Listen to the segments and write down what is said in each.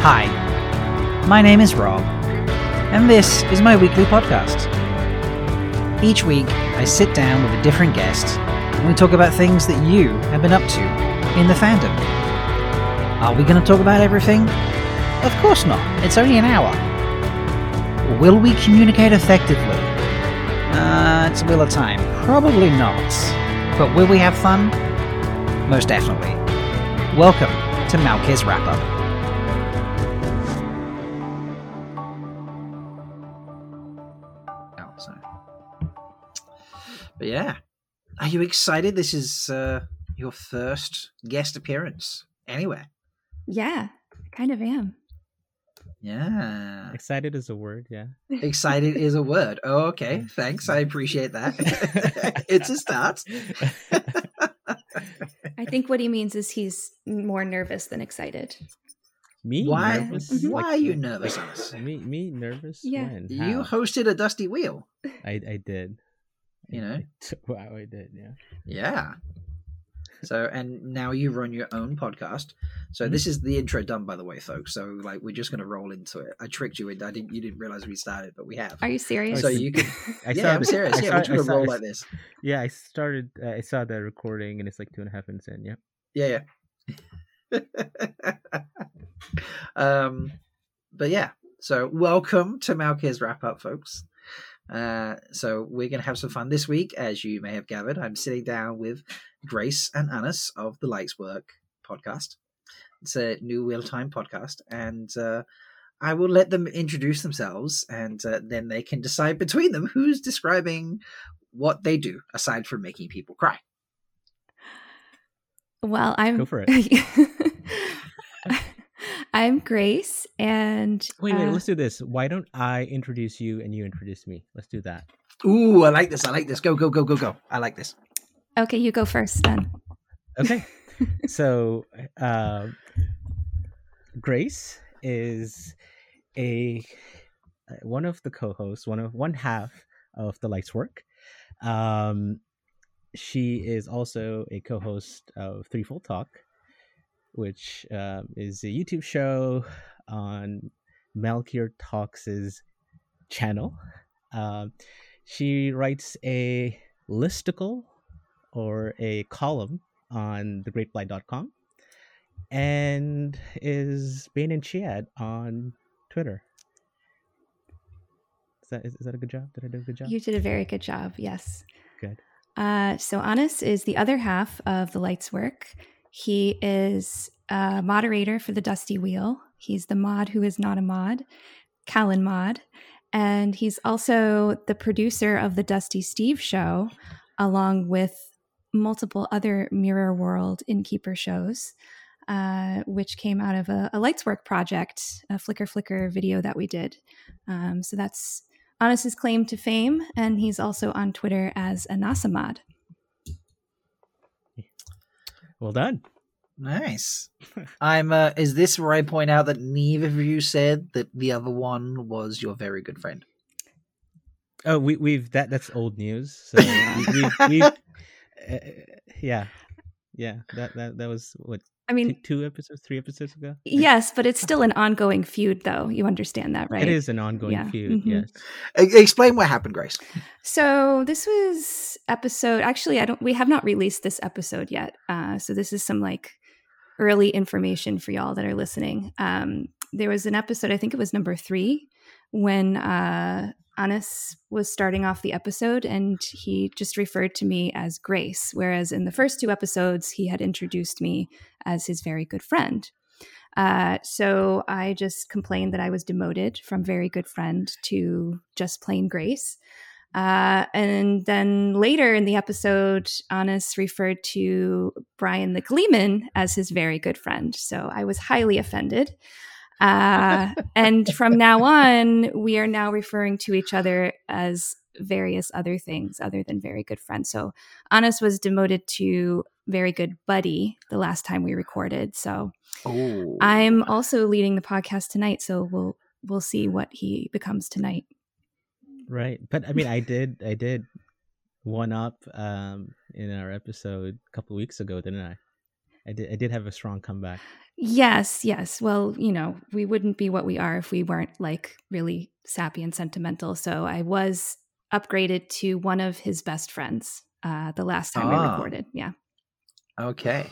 Hi, my name is Rob, and this is my weekly podcast. Each week, I sit down with a different guest and we talk about things that you have been up to in the fandom. Are we going to talk about everything? Of course not, it's only an hour. Will we communicate effectively? Uh, it's a wheel of time. Probably not. But will we have fun? Most definitely. Welcome to Malk's Wrap Up. Are you excited? This is uh, your first guest appearance anywhere. Yeah, I kind of am. Yeah, Excited is a word, yeah. excited is a word. Oh, okay, thanks. I appreciate that. it's a start. I think what he means is he's more nervous than excited. Me Why? nervous? Mhm. Why are you nervous, Me me nervous? Yeah. When? You hosted a dusty wheel. I I did. You know? wow, I did, yeah. Yeah. So and now you run your own podcast. So this is the intro done, by the way, folks. So like we're just gonna roll into it. I tricked you. I didn't. You didn't realize we started, but we have. Are you serious? So you can. I yeah, saw I'm serious. I Yeah, saw- we're just gonna I roll I like this. Yeah, I started uh, I saw the recording and it's like two and a half minutes in, yeah. Yeah, yeah. um, but yeah. So welcome to Malkier's wrap up, folks. Uh, so we're gonna have some fun this week, as you may have gathered. I'm sitting down with Grace and Anas of the Lights Work podcast. It's a new real time podcast, and uh, I will let them introduce themselves, and uh, then they can decide between them who's describing what they do aside from making people cry. well, I'm. Go for it. I'm Grace, and Wait, wait, uh, let's do this. Why don't I introduce you and you introduce me? Let's do that. Ooh, I like this. I like this. Go, go, go, go, go. I like this. okay, you go first then. Okay. so uh, Grace is a uh, one of the co-hosts, one of one half of the Lights Work. Um, she is also a co-host of Threefold Talk, which um, is a YouTube show on Malkier Talks' channel. Um, she writes a listicle or a column on thegreatblind.com and is Bain and Chiad on Twitter. Is that, is, is that a good job? Did I do a good job? You did a very good job. Yes. Good. Uh, so Anas is the other half of the Lights Work. He is a moderator for the Dusty Wheel. He's the mod who is not a mod, Callan Mod, and he's also the producer of the Dusty Steve show, along with multiple other Mirror World Innkeeper shows. Uh, which came out of a, a Lights Work project, a Flicker Flicker video that we did. Um, so that's Anas's claim to fame, and he's also on Twitter as Anasamad. Well done. Nice. I'm. Uh, is this where I point out that neither of you said that the other one was your very good friend? Oh, we, we've that that's old news. So we, we, we uh, yeah, yeah. That that that was what I two, mean, two episodes, three episodes ago. yes, but it's still an ongoing feud, though. You understand that, right? It is an ongoing Yeah. feud. Mhm. Yes. Explain what happened, Grace. So this was episode. Actually, I don't. We have not released this episode yet. Uh, so this is some like early information for y'all that are listening. Um, there was an episode. I think it was number three when uh, Anas was starting off the episode, and he just referred to me as Grace, whereas in the first two episodes he had introduced me as his very good friend. Uh, so I just complained that I was demoted from very good friend to just plain Grace. Uh, and then later in the episode, Anas referred to Brian the Gleeman as his very good friend. So I was highly offended. Uh, and from now on, we are now referring to each other as various other things other than very good friends. So Anas was demoted to very good buddy the last time we recorded. So Oh, I'm also leading the podcast tonight. So we'll we'll see what he becomes tonight. Right. But I mean, I did, I did one up um in our episode a couple weeks ago, didn't I? I did I did have a strong comeback. Yes, yes. Well, you know, we wouldn't be what we are if we weren't like really sappy and sentimental. So I was upgraded to one of his best friends uh, the last time we Ah. recorded. Yeah. Okay.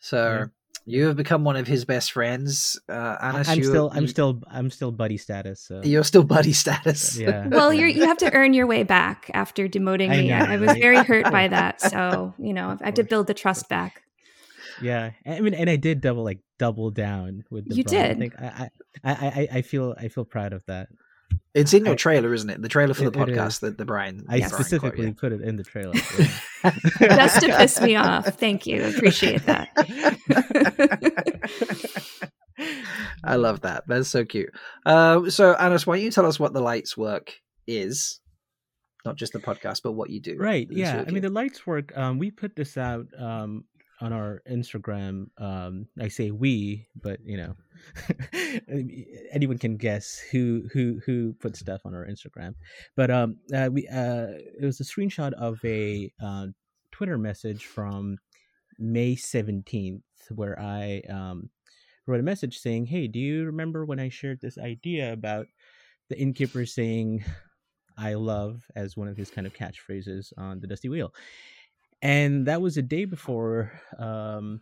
So you have become one of his best friends, uh, Anas. I'm you, still I'm you- still I'm still buddy status. So You're still buddy status. yeah. Well, you're, you have to earn your way back after demoting I me. know, I, I was right? very hurt by that. So, you know, I have to build the trust back. Yeah, I mean, and I did double like double down with the. You Brian. I did. think I, I, I, I- I feel I feel proud of that. It's in your I- trailer, isn't it? The trailer for the It- it podcast, is. the, the Brian. I the Brian quote, specifically yeah. put it in the trailer. Just to piss me off. Thank you. Appreciate that. I love that. That's so cute. Uh, so, Anas, why don't you tell us what the lights work is? Not just the podcast, but what you do. right? Yeah. I mean, the lights work. Um, we put this out um on our Instagram. Um, I say we, but you know, anyone can guess who who who put stuff on our Instagram. But um, uh, we uh, it was a screenshot of a uh, Twitter message from May seventeenth, where I um wrote a message saying, "Hey, do you remember when I shared this idea about the innkeeper saying?" I love as one of his kind of catchphrases on the Dusty Wheel. And that was a day before um,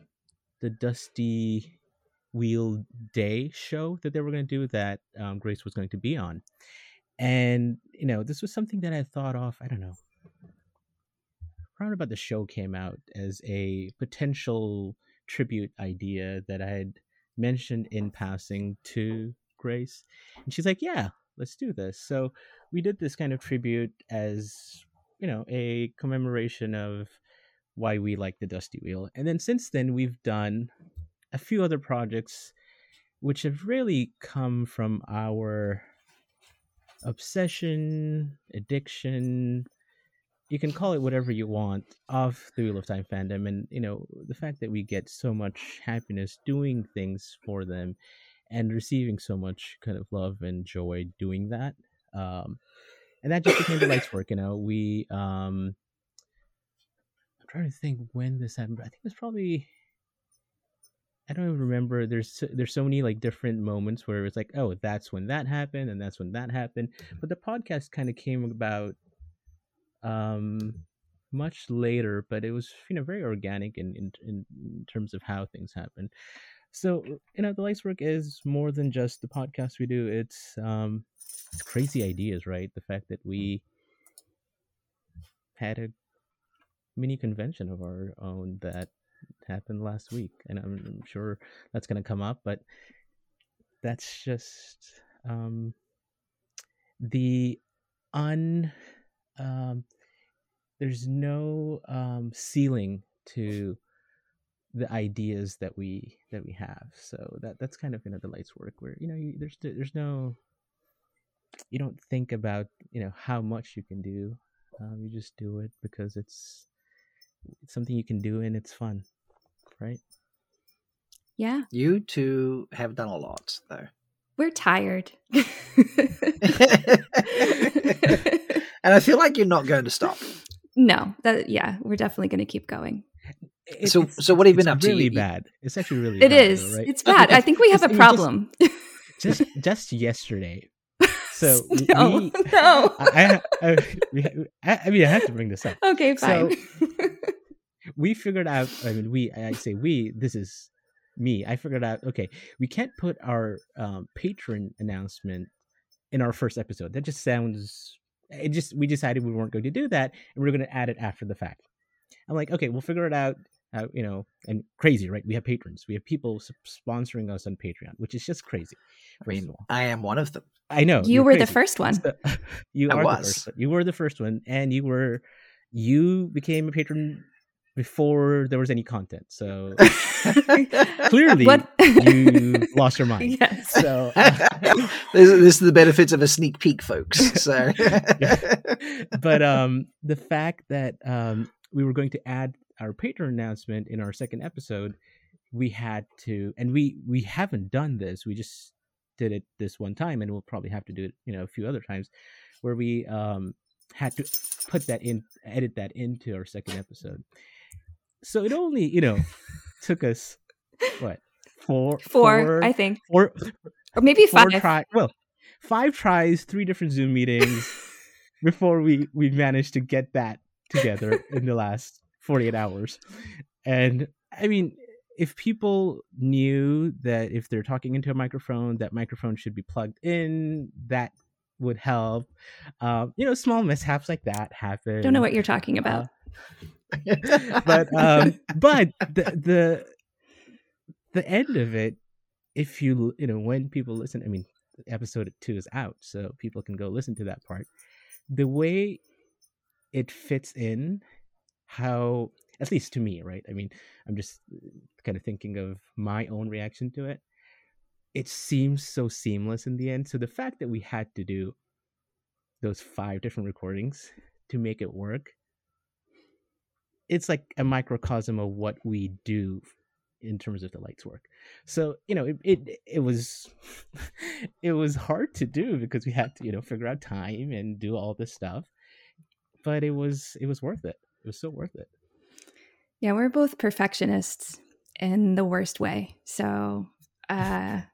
the Dusty Wheel Day show that they were going to do that um, Grace was going to be on. And, you know, this was something that I thought of, I don't know, around about the show came out as a potential tribute idea that I had mentioned in passing to Grace. And she's like, yeah, let's do this. So we did this kind of tribute as, you know, a commemoration of why we like the Dusty Wheel. And then since then, we've done a few other projects which have really come from our obsession, addiction, you can call it whatever you want of the Wheel of Time fandom and you know the fact that we get so much happiness doing things for them and receiving so much kind of love and joy doing that um and that just became the lights work you know we um trying to think when this happened i think it was probably i don't even remember. There's so- there's so many like different moments where it's like oh that's when that happened and that's when that happened. But the podcast kind of came about um much later but it was you know very organic in in, in in terms of how things happen so you know the lights work is more than just the podcast we do. It's um it's crazy ideas right? The fact that we had a mini convention of our own that happened last week and i'm, I'm sure that's going to come up but that's just um the un um there's no um ceiling to the ideas that we that we have. So that that's kind of you know the lights work where you know you, there's there's no you don't think about you know how much you can do. Um, you just do it because it's it's something you can do and it's fun right Yeah. You two have done a lot, though. We're tired. and I feel like you're not going to stop. no, that yeah, we're definitely going to keep going. It- So- so what have you been up to? really You- you- bad it's actually really It bad, though, right? It's bad. I think we have a It's- I mean, just- problem. just just yesterday so no, we, no. I, I, I, I I mean i have to bring this up okay, so- fine. We figured out i mean we i say we this is me i figured out okay we can't put our um, patron announcement in our first episode that just sounds it just we decided we weren't going to do that and we are going to add it after the fact i'm like okay we'll figure it out uh, you know and crazy right we have patrons we have people sponsoring us on patreon which is just crazy I mean. I am one of them. i know you you're were the first one. So- you I are the first one. You were the first one, and you were you became a patron before there was any content. So clearly, What- you lost your mind. Yes. So, this, this is the benefits of a sneak peek, folks. So, but um, the fact that um, we were going to add our patron announcement in our second episode, we had to, and we we haven't done this. We just did it this one time, and we'll probably have to do it, you know, a few other times, where we um had to put that in, edit that into our second episode. So it only, you know, took us what four, four, four I think, four, or maybe four five. try, well, five tries, three different Zoom meetings before we we managed to get that together in the last 48 hours. And I mean, if people knew that if they're talking into a microphone, that microphone should be plugged in, that would help. Um, you know, small mishaps like that happen. Don't know what you're talking about. Uh, but um, but the the the end of it, if you you know when people listen, I mean, episode two is out, so people can go listen to that part. The way it fits in, how at least to me, right? I mean, I'm just kind of thinking of my own reaction to it. It seems so seamless in the end. So the fact that we had to do those five different recordings to make it work, it's like a microcosm of what we do in terms of the lights work. So you know, it it, it was it was hard to do because we had to you know figure out time and do all this stuff, but it was it was worth it. It was so worth it. Yeah, we're both perfectionists in the worst way. So uh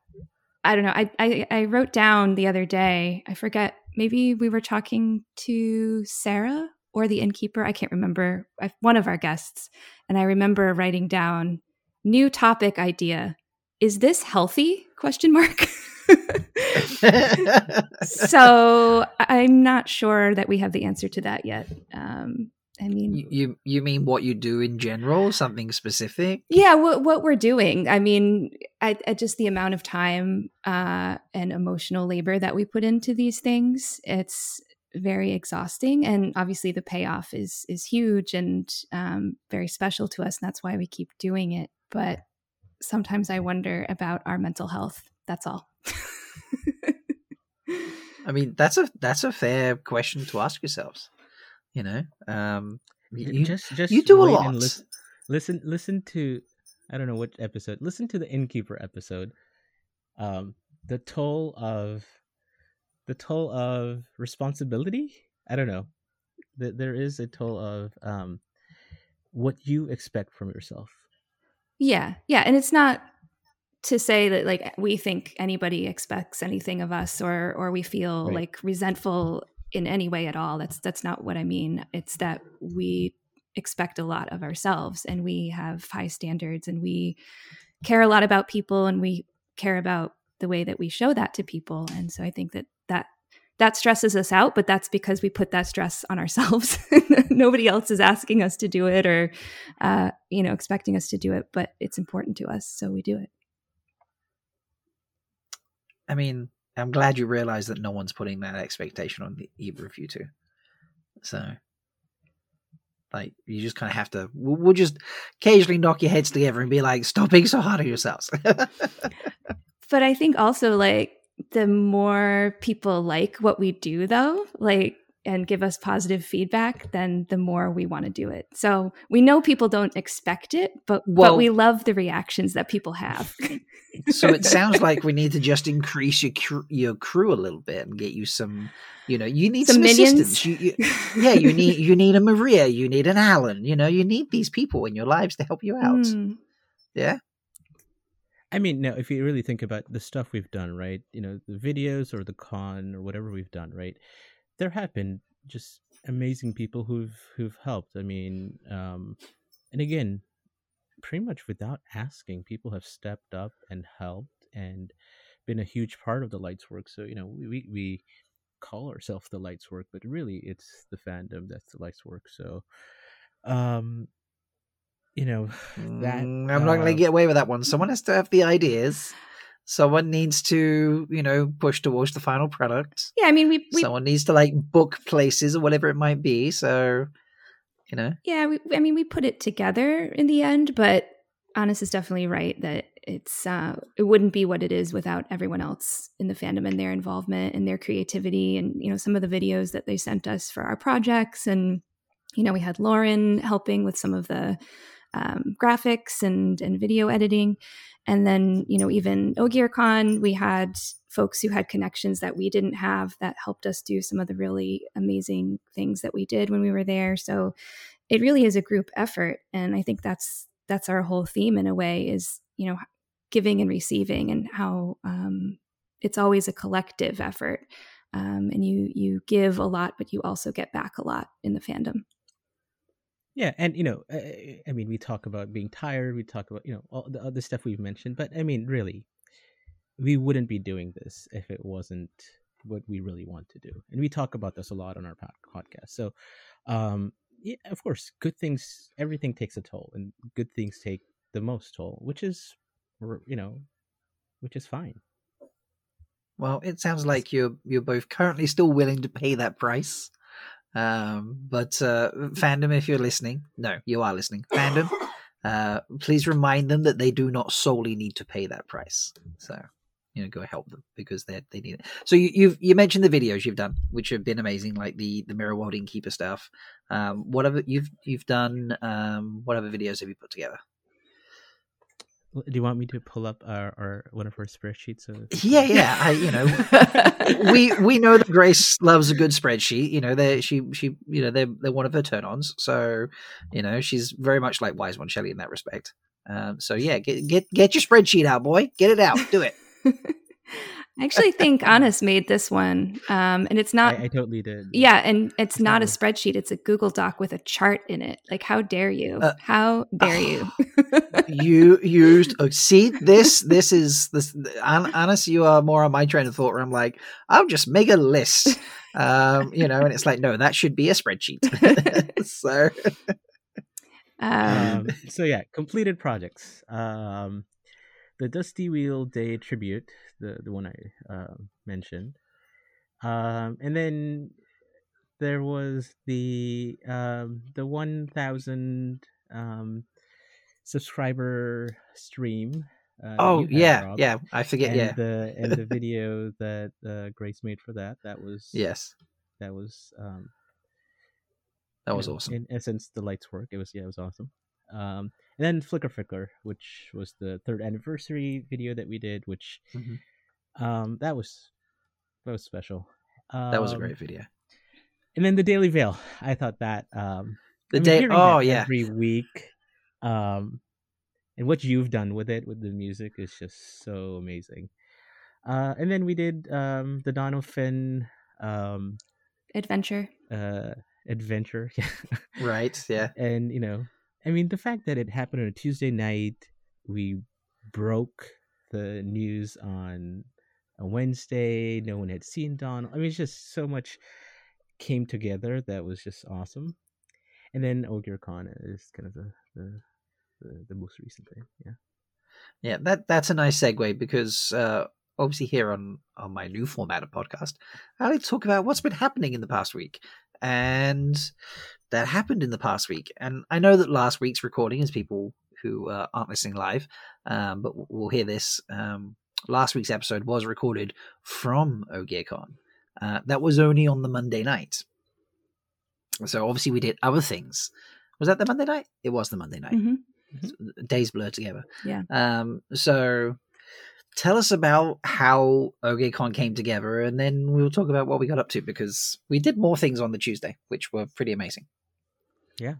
I don't know. I, I I wrote down the other day, I forget, maybe we were talking to Sarah or the innkeeper. I can't remember. One of our guests. And I remember writing down new topic idea. Is this healthy? Question mark. so I'm not sure that we have the answer to that yet. Um, I mean, you, you you mean what you do in general, something specific? Yeah, what what we're doing. I mean, I, I just the amount of time uh, and emotional labor that we put into these things. It's very exhausting, and obviously the payoff is is huge and um, very special to us, and that's why we keep doing it. But sometimes I wonder about our mental health. That's all. I mean, that's a that's a fair question to ask yourselves you know um you, just just you do a lot listen, listen listen to i don't know which episode listen to the innkeeper episode um the toll of the toll of responsibility i don't know that there is a toll of um what you expect from yourself yeah yeah and it's not to say that like we think anybody expects anything of us or or we feel right. like resentful in any way at all. That's that's not what I mean. It's that we expect a lot of ourselves and we have high standards and we care a lot about people and we care about the way that we show that to people. And so I think that that that stresses us out, but that's because we put that stress on ourselves. Nobody else is asking us to do it or, uh, you know, expecting us to do it, but it's important to us, so we do it. I mean, I'm glad you realize that no one's putting that expectation on the, either of you two. So, like, you just kind of have to. We'll, we'll just occasionally knock your heads together and be like, "Stop being so hard on yourselves." but I think also like the more people like what we do, though, like and give us positive feedback, then the more we want to do it. So we know people don't expect it, but well, but we love the reactions that people have. so it sounds like we need to just increase your cr- your crew a little bit and get you some, you know, you need some, some assistance. You, you, yeah, you need you need a Maria, you need an Alan. You know, you need these people in your lives to help you out. Mm. Yeah. I mean, now if you really think about the stuff we've done, right? You know, the videos or the con or whatever we've done, right? there have been just amazing people who've who've helped. I mean, um, and again, pretty much without asking, people have stepped up and helped and been a huge part of the lights work. So you know, we we call ourselves the lights work, but really it's the fandom that's the lights work. So, um, you know that mm, I'm not uh, going to get away with that one. Someone has to have the ideas. Someone needs to you know push towards the final product. Yeah i mean we, we someone needs to like book places or whatever it might be so you know. Yeah we, i mean we put it together in the end but Anas is definitely right that it's uh, it wouldn't be what it is without everyone else in the fandom and their involvement and their creativity and you know some of the videos that they sent us for our projects. And you know we had lauren helping with some of the um, graphics and and video editing and then, you know, even OgierCon, we had folks who had connections that we didn't have that helped us do some of the really amazing things that we did when we were there. So it really is a group effort. And I think that's that's our whole theme in a way is you know giving and receiving and how um, it's always a collective effort um, and you you give a lot but you also get back a lot in the fandom yeah and you know I, I mean we talk about being tired we talk about you know all the other stuff we've mentioned but i mean really we wouldn't be doing this if it wasn't what we really want to do and we talk about this a lot on our podcast so um yeah, of course good things everything takes a toll and good things take the most toll which is you know which is fine. Well it sounds like you're you're both currently still willing to pay that price um but uh fandom if you're listening no you are listening fandom uh please remind them that they do not solely need to pay that price so you know go help them because they they need it. So you you've you mentioned the videos you've done, which have been amazing, like the the mirror world keeper stuff. Um, whatever you've you've done, um, whatever videos have you put together? Do you want me to pull up our, our one of our spreadsheets? Of... Yeah, yeah. I, you know, we we know that Grace loves a good spreadsheet. You know, they she she you know they're they're one of her turn ons. So you know she's very much like Wise One Shelley in that respect. Um, so yeah, get get get your spreadsheet out, boy. Get it out. Do it. I actually think Anas made this one, um, and it's not. I, I, totally did. Yeah, and it's, it's not, not a spreadsheet; it's a Google Doc with a chart in it. Like, how dare you? Uh, how dare you? you used. Oh, see this. This is this. Anas, you are more on my train of thought. Where I'm like, I'll just make a list. Um, you know, and it's like, no, that should be a spreadsheet. so. Um, um, so yeah, completed projects. Um, the Dusty Wheel Day tribute, the the one I uh, mentioned, um, and then there was the um, the one thousand um, subscriber stream. Uh, oh yeah, Rob, yeah. I forget. And yeah, the and the video that uh, Grace made for that. That was yes. That was um, that was know, awesome. In essence, the lights work. It was yeah, it was awesome. Um, and then Flicker Flicker, which was the third anniversary video that we did, which mm-hmm. um, that was that was special. Um, that was a great um, video. And then the Daily Veil, I thought that um, the day. Oh yeah, every week. Um, and what you've done with it with the music is just so amazing. Uh, and then we did um, the Dawn of Finn um, adventure. Uh, adventure, yeah. Right. Yeah. And you know, I mean, the fact that it happened on a Tuesday night, we broke the news on a Wednesday. No one had seen Dawn. I mean, it's just so much came together that was just awesome. And then Ogier Con is kind of the, the the, the most recent thing. Yeah, yeah. That that's a nice segue because uh, obviously here on on my new format of podcast, I like to talk about what's been happening in the past week. And that happened in the past week. And I know that last week's recording is people who uh, aren't listening live, um, but we'll hear this. Um, last week's episode was recorded from OgierCon. Uh, that was only on the Monday night. So obviously we did other things. Was that the Monday night? It was the Monday night. Mm-hmm. Mm-hmm. Days blur together. Yeah. Um, so tell us about how OgierCon came together, and then we'll talk about what we got up to because we did more things on the Tuesday, which were pretty amazing. Yeah.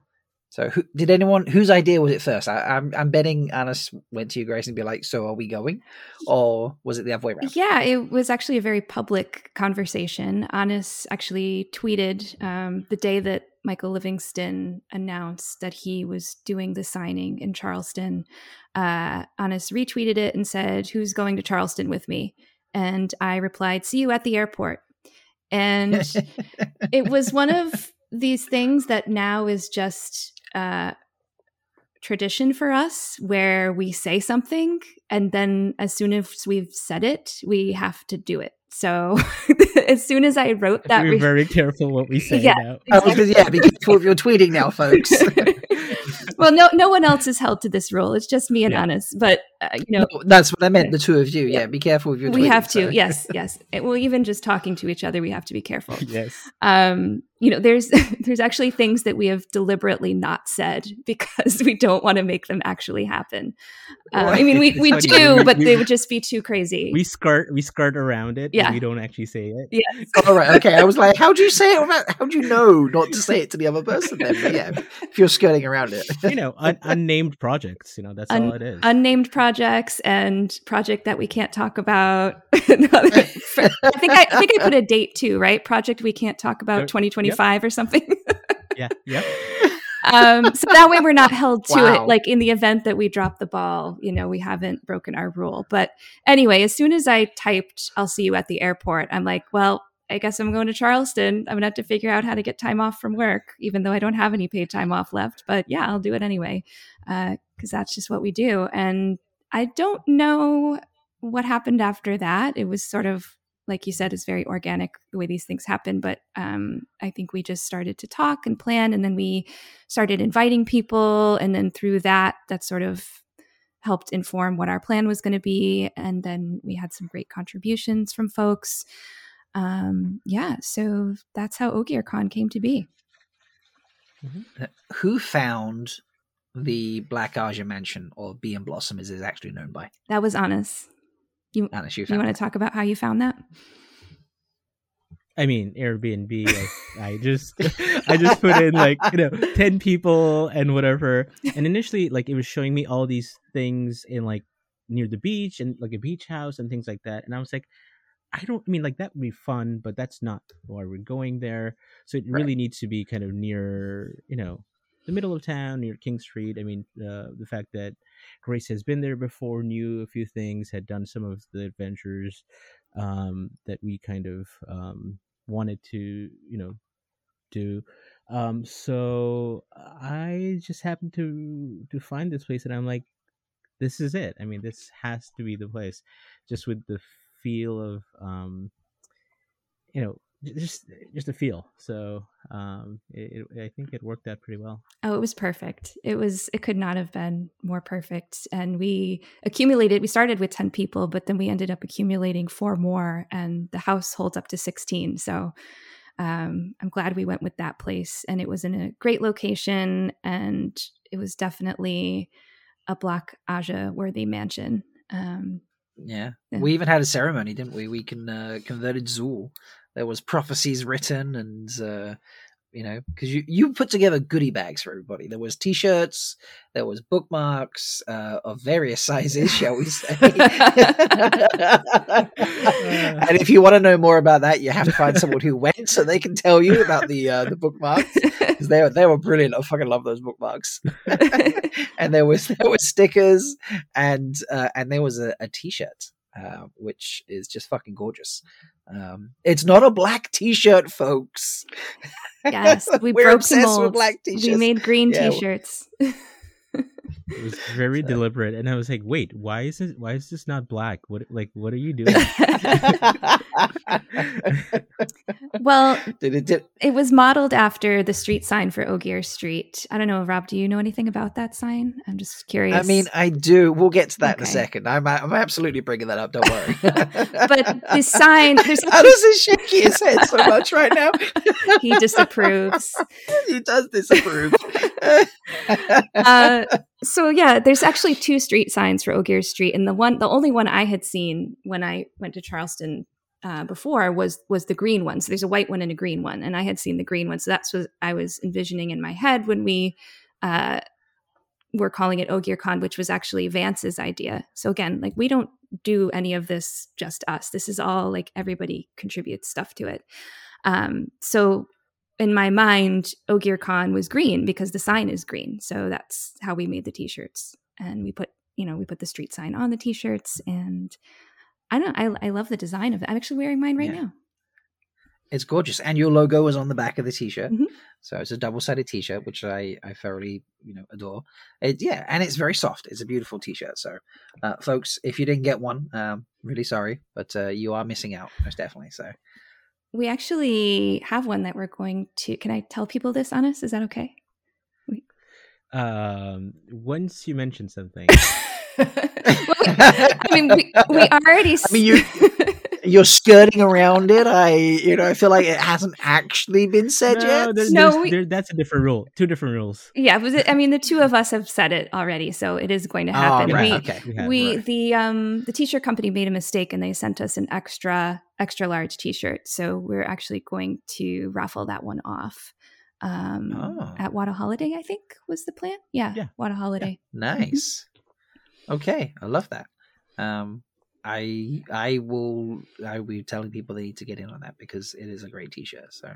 So, who, did anyone whose idea was it first? I, am I'm, I'm betting Anas went to you, Grace, and be like, "So, are we going?" Or was it the other way around? Yeah, it was actually a very public conversation. Anas actually tweeted um, the day that Michael Livingston announced that he was doing the signing in Charleston. Uh, Anas retweeted it and said, "Who's going to Charleston with me?" And I replied, "See you at the airport." And it was one of these things that now is just uh, tradition for us where we say something and then as soon as we've said it we have to do it so as soon as i wrote that we're re- very careful what we say yeah, now. Exactly. Oh, yeah be careful you're tweeting now folks well no no one else is held to this rule it's just me and yeah. Anas but you know, no, that's what I meant. The two of you, yeah. Be careful with your. We tweets, have to, so. yes, yes. Well, even just talking to each other, we have to be careful. yes. Um, you know, there's there's actually things that we have deliberately not said because we don't want to make them actually happen. Uh, I mean, we, we It's do, we- but we- they would just be too crazy. We skirt we skirt around it. Yeah. Yeah. We don't actually say it. yes. All right, okay. I was like, how do you say it? Without, how do you know not to say it to the other person? Then, but yeah, if you're skirting around it, You know, un- unnamed projects. You know, that's Un- all it is. Unnamed projects and project that we can't talk about. I think I, I think I put a date too, right? Project we can't talk about Yep. 2025 or something. yeah. Yep. um, so that way we're not held to Wow. it. Like in the event that we drop the ball, you know, we haven't broken our rule. But anyway, as soon as I typed, I'll see you at the airport, I'm like, well, I guess I'm going to Charleston. I'm going to have to figure out how to get time off from work, even though I don't have any paid time off left. But yeah, I'll do it anyway, because that's just what we do. And I don't know what happened after that. It was sort of like you said, it's very organic the way these things happen. But um, I think we just started to talk and plan, and then we started inviting people, and then through that, that sort of helped inform what our plan was going to be. And then we had some great contributions from folks. Um, yeah, so that's how OgierCon came to be. who found the Black Ajah Mansion or Bee and Blossom, as it's actually known by? That was Anas. You Anna, you you want to talk about how you found that? I mean, Airbnb. I, I just, I just put in like you know, ten people and whatever. And initially, like it was showing me all these things in like near the beach and like a beach house and things like that. And I was like, I don't I mean like that would be fun, but that's not why we're going there. So it Right. really needs to be kind of near, you know, the middle of town near King Street. I mean, uh, the fact that Grace has been there before, knew a few things, had done some of the adventures um, that we kind of um, wanted to, you know, do. Um, so I just happened to to find this place, and I'm like, this is it. I mean, this has to be the place, just with the feel of, um, you know, just just a feel. So um, it, it, I think it worked out pretty well. Oh, it was perfect. It was it could not have been more perfect. And we accumulated we started with 10 people, but then we ended up accumulating four more and the house holds up to 16. So um, I'm glad we went with that place and it was in a great location and it was definitely a Black Ajah worthy mansion. Um, Yeah. Yeah. we even had a ceremony, didn't we? We can uh, converted Zool. There was prophecies written, and uh, you know, because you you put together goodie bags for everybody. There was T-shirts, there was bookmarks uh, of various sizes, shall we say? and if you want to know more about that, you have to find someone who went, so they can tell you about the uh, the bookmarks. 'Cause they were they were brilliant. I fucking love those bookmarks. and there was there was stickers and uh, and there was a, a t-shirt uh, which is just fucking gorgeous. Um, it's not a black t-shirt, folks. yes, we We're broke the obsessed mold. with black We made green Yeah. t-shirts. It was very So- deliberate, and I was like, "Wait, why is this? Why is this not black? What like what are you doing?" well, did it, did, It was modeled after the street sign for Ogier Street. I don't know, Rob. Do you know anything about that sign? I'm just curious. I mean, I do. We'll get to that in a second. I'm I'm absolutely bringing that up. Don't worry. but the sign, there's Alice is shaking his head so much right now. he disapproves. he does disapprove. Uh, so yeah, there's actually two street signs for Ogier Street, and the one, the only one I had seen when I went to Charleston uh, before was was the green one. So there's a white one and a green one, and I had seen the green one. So that's what I was envisioning in my head when we uh, were calling it OgierCon, which was actually Vance's idea. So again, like we don't do any of this just us. This is all like everybody contributes stuff to it. Um, so in my mind, OgierCon was green because the sign is green. So that's how we made the t-shirts. And we put, you know, we put the street sign on the t-shirts and I don't I, I love the design of it. I'm actually wearing mine right Yeah. now. It's gorgeous, and your logo is on the back of the t-shirt. Mhm. So it's a double-sided t-shirt, which I I thoroughly you know adore. It, yeah, and it's very soft. It's a beautiful t-shirt. So, uh, folks, if you didn't get one, um, really sorry, but uh, you are missing out most definitely. So, We actually have one that we're going to can I tell people this on us? Is that okay? um, once you mentioned something, I mean, we, we already. I mean, you you're skirting around it. I, you know, I feel like it hasn't actually been said no, yet. There's, no, we, there, that's a different rule. Two different rules. Yeah, was it, I mean, the two of us have said it already, so it is going to happen. Oh, right, we, okay. we, we right. the um the t-shirt company made a mistake and they sent us an extra extra large t-shirt, so we're actually going to raffle that one off. Um, oh. at Wada Holiday, I think was the plan. Yeah, yeah. Wada Holiday. Yeah. Nice. okay, I love that. Um, I I will I will be telling people they need to get in on that because it is a great t-shirt. So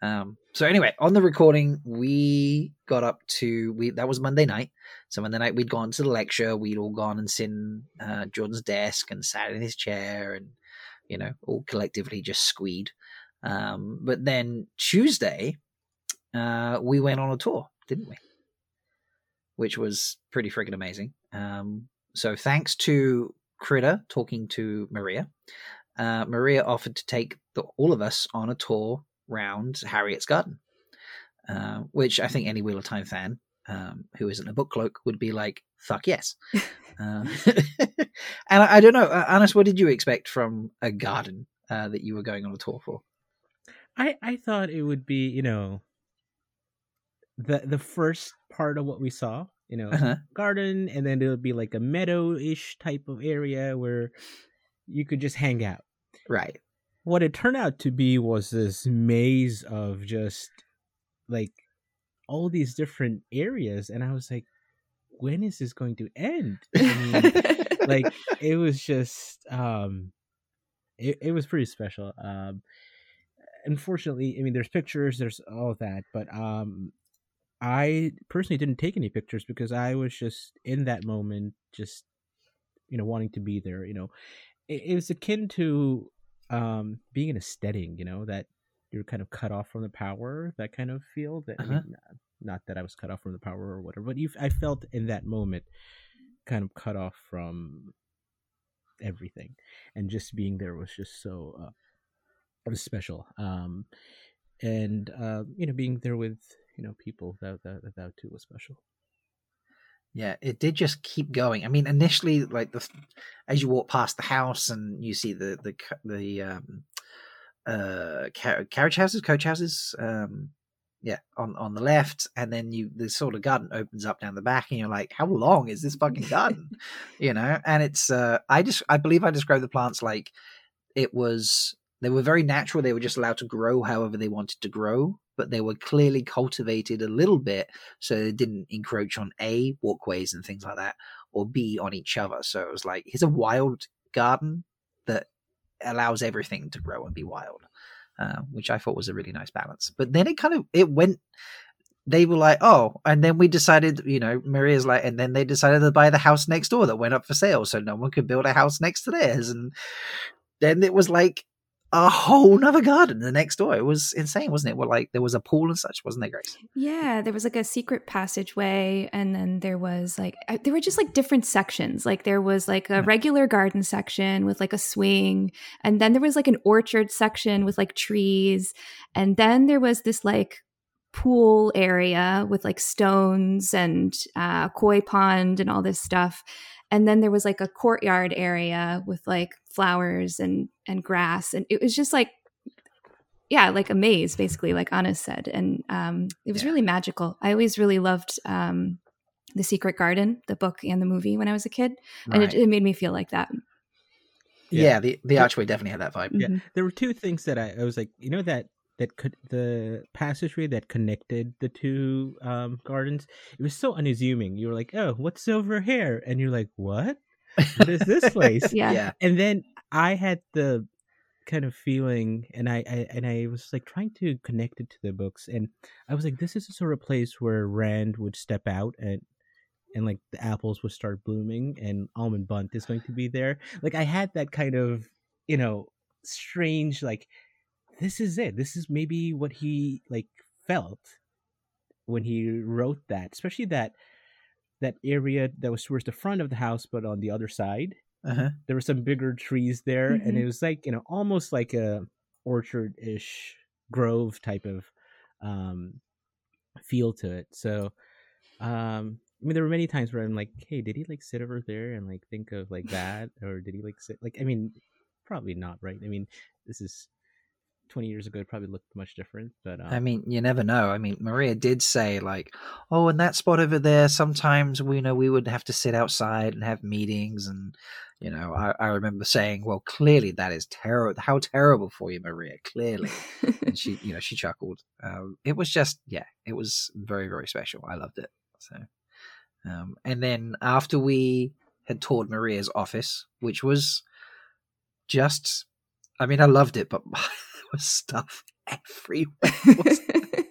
um so anyway, on the recording we got up to we that was Monday night. So Monday night we'd gone to the lecture, we'd all gone and seen uh, Jordan's desk and sat in his chair and you know, all collectively just squeed. Um but then Tuesday uh we went on a tour, didn't we? Which was pretty freaking amazing. Um so thanks to Critter talking to Maria, uh, Maria offered to take the, all of us on a tour round Harriet's garden, uh, which I think any Wheel of Time fan um, who isn't a book cloak would be like, "Fuck yes." uh, and I, I, don't know, uh, Anas, what did you expect from a garden uh, that you were going on a tour for? I I thought it would be you know the the first part of what we saw you know, uh-huh. garden, and then it would be like a meadow-ish type of area where you could just hang out. Right. What it turned out to be was this maze of just like all these different areas, and I was like, when is this going to end? I mean, like it was just um it, it was pretty special. Um unfortunately, I mean there's pictures, there's all of that, but um I personally didn't take any pictures because I was just in that moment, just you know, wanting to be there. You know, it, it was akin to um, being in a steading. You know, that you're kind of cut off from the power. That kind of feel. That uh-huh. I mean, not that I was cut off from the power or whatever, but you, I felt in that moment kind of cut off from everything, and just being there was just so. Uh, it was special. Um, and uh, you know, being there with you know people that that that too was special yeah it did just keep going i mean initially like the as you walk past the house and you see the the the um uh carriage houses coach houses um yeah on on the left and then you the sort of garden opens up down the back and you're like how long is this fucking garden you know and it's uh i just i believe i described the plants like it was they were very natural they were just allowed to grow however they wanted to grow but they were clearly cultivated a little bit so they didn't encroach on A, walkways and things like that, or B, on each other. So it was like, here's a wild garden that allows everything to grow and be wild, uh, which I thought was a really nice balance. But then it kind of, it went, they were like, oh, and then we decided, you know, Maria's like, and then they decided to buy the house next door that went up for sale so no one could build a house next to theirs. And then it was like, a whole nother garden the next door. It was insane, wasn't it? Well, like there was a pool and such, wasn't there, Grace? Yeah, there was like a secret passageway, and then there was like there were just like different sections. Like there was like a regular garden section with like a swing, and then there was like an orchard section with like trees, and then there was this like pool area with like stones and uh, koi pond and all this stuff and then there was like a courtyard area with like flowers and and grass and it was just like yeah like a maze basically like anna said and um it was yeah. really magical. I always really loved um the secret garden the book and the movie when i was a kid and it, it, made me feel like that. Yeah, yeah. the the archway definitely had that vibe. Yeah mm-hmm. there were two things that I, I was like you know that that could the passageway that connected the two um, gardens it was so unassuming. You were like oh what's over here? And you're like what? What is this place? Yeah. yeah. And then i had the kind of feeling and I, I, and i was like trying to connect it to the books and i was like this is a sort of place where rand would step out and and like the apples would start blooming and Almen Bunt is going to be there. Like i had that kind of you know strange like this is it. This is maybe what he like felt when he wrote that, especially that that area that was towards the front of the house, but on the other side. Uh-huh. There were some bigger trees there, mm-hmm. and it was like you know almost like a orchard ish grove type of um, feel to it. So um, I mean, there were many times where I'm like, "Hey, did he like sit over there and like think of like that, or did he like sit like?" I mean, probably not, right? I mean, this is 20 years ago. It probably looked much different, but um... I mean, you never know. I mean, Maria did say like, "Oh, in that spot over there, sometimes we you know we would have to sit outside and have meetings and." You know, I, I remember saying, "Well, clearly that is terrible. How terrible for you, Maria. Clearly." and she, you know, she chuckled. Um, it was just, yeah, it was very, very special. I loved it. So, um, and then after we had toured Maria's office, which was just, I mean, I loved it, but was stuff everywhere.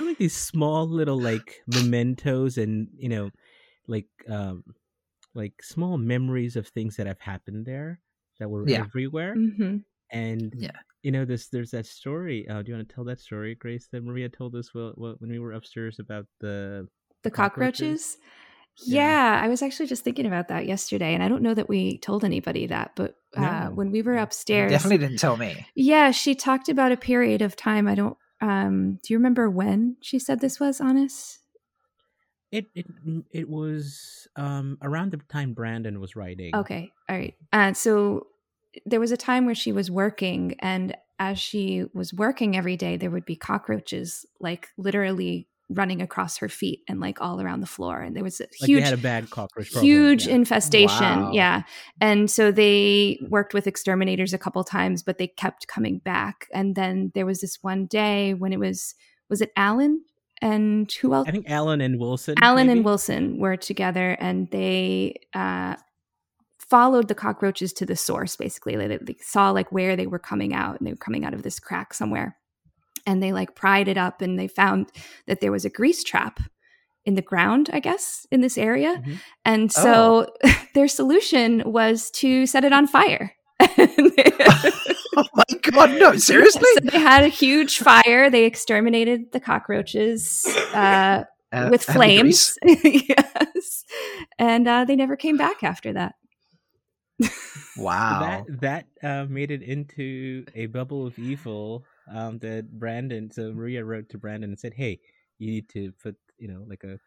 like these small little like mementos and you know, like um, like small memories of things that have happened there that were yeah. everywhere. Mm-hmm. And yeah, you know, this there's that story. Uh, do you want to tell that story, Grace, that Maria told us well, well, when we were upstairs about the the cockroaches? cockroaches? Yeah. yeah. I was actually just thinking about that yesterday, and I don't know that we told anybody that, but uh, no. when we were upstairs, definitely didn't tell me. Yeah, she talked about a period of time. I don't. Um, do you remember when she said this was, Anas? It it it was um around the time Brandon was writing. Okay, all right. Uh, so there was a time where she was working, and as she was working every day, there would be cockroaches, like literally running across her feet and like all around the floor. And there was a like huge, had a bad cockroach, problem. huge yeah. infestation. Wow. Yeah, and so they worked with exterminators a couple times, but they kept coming back. And then there was this one day when it was was it Alan and who else? I think Alan and Wilson. Alan maybe? and Wilson were together, and they uh, followed the cockroaches to the source. Basically, they, they saw like where they were coming out, and they were coming out of this crack somewhere. And they like pried it up, and they found that there was a grease trap in the ground, I guess, in this area. Mm-hmm. And so Oh. their solution was to set it on fire. oh my god, no, seriously? So they had a huge fire. They exterminated the cockroaches uh, Uh, with and flames. yes. And uh, they never came back after that. Wow. That that uh, made it into a bubble of evil um, that Brandon. So Maria wrote to Brandon and said, "Hey, you need to put you know like a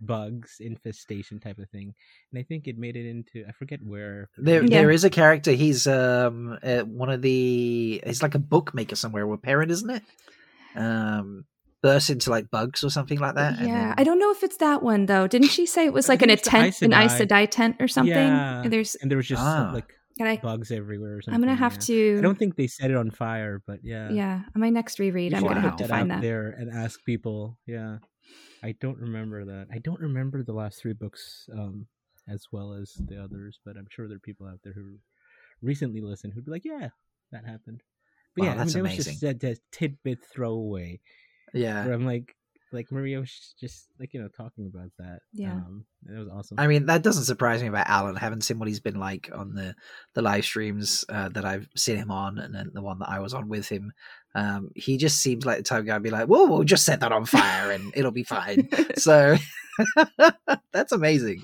bugs infestation type of thing." And I think it made it into I forget where. There, Yeah. there is a character. He's um uh, one of the. He's like a bookmaker somewhere. With parent, isn't it? Um, bursts into like bugs or something like that. and yeah, then- I don't know if it's that one though. Didn't she say it was like an think it's the tent, an Aes Sedai. Tent or something? Yeah. There's, and there was just Ah. like can I, bugs everywhere. Or something. I'm gonna have yeah. to. I don't think they set it on fire, but yeah. Yeah, on my next reread, You I'm gonna have to find that. there and ask people. Yeah, I don't remember that. I don't remember the last three books um, as well as the others, but I'm sure there are people out there who recently listened who'd be like, "Yeah, that happened." But Wow, yeah, I mean, that's there was just that, that tidbit throwaway yeah. where I'm like, like Maria was just like you know talking about that. Yeah. um, it was awesome. I mean, that doesn't surprise me about Alan. I haven't seen what he's been like on the the live streams uh, that I've seen him on, and then the one that I was on with him. Um, he just seems like the type of guy to be like, "Whoa, we'll just set that on fire and it'll be fine." so that's amazing.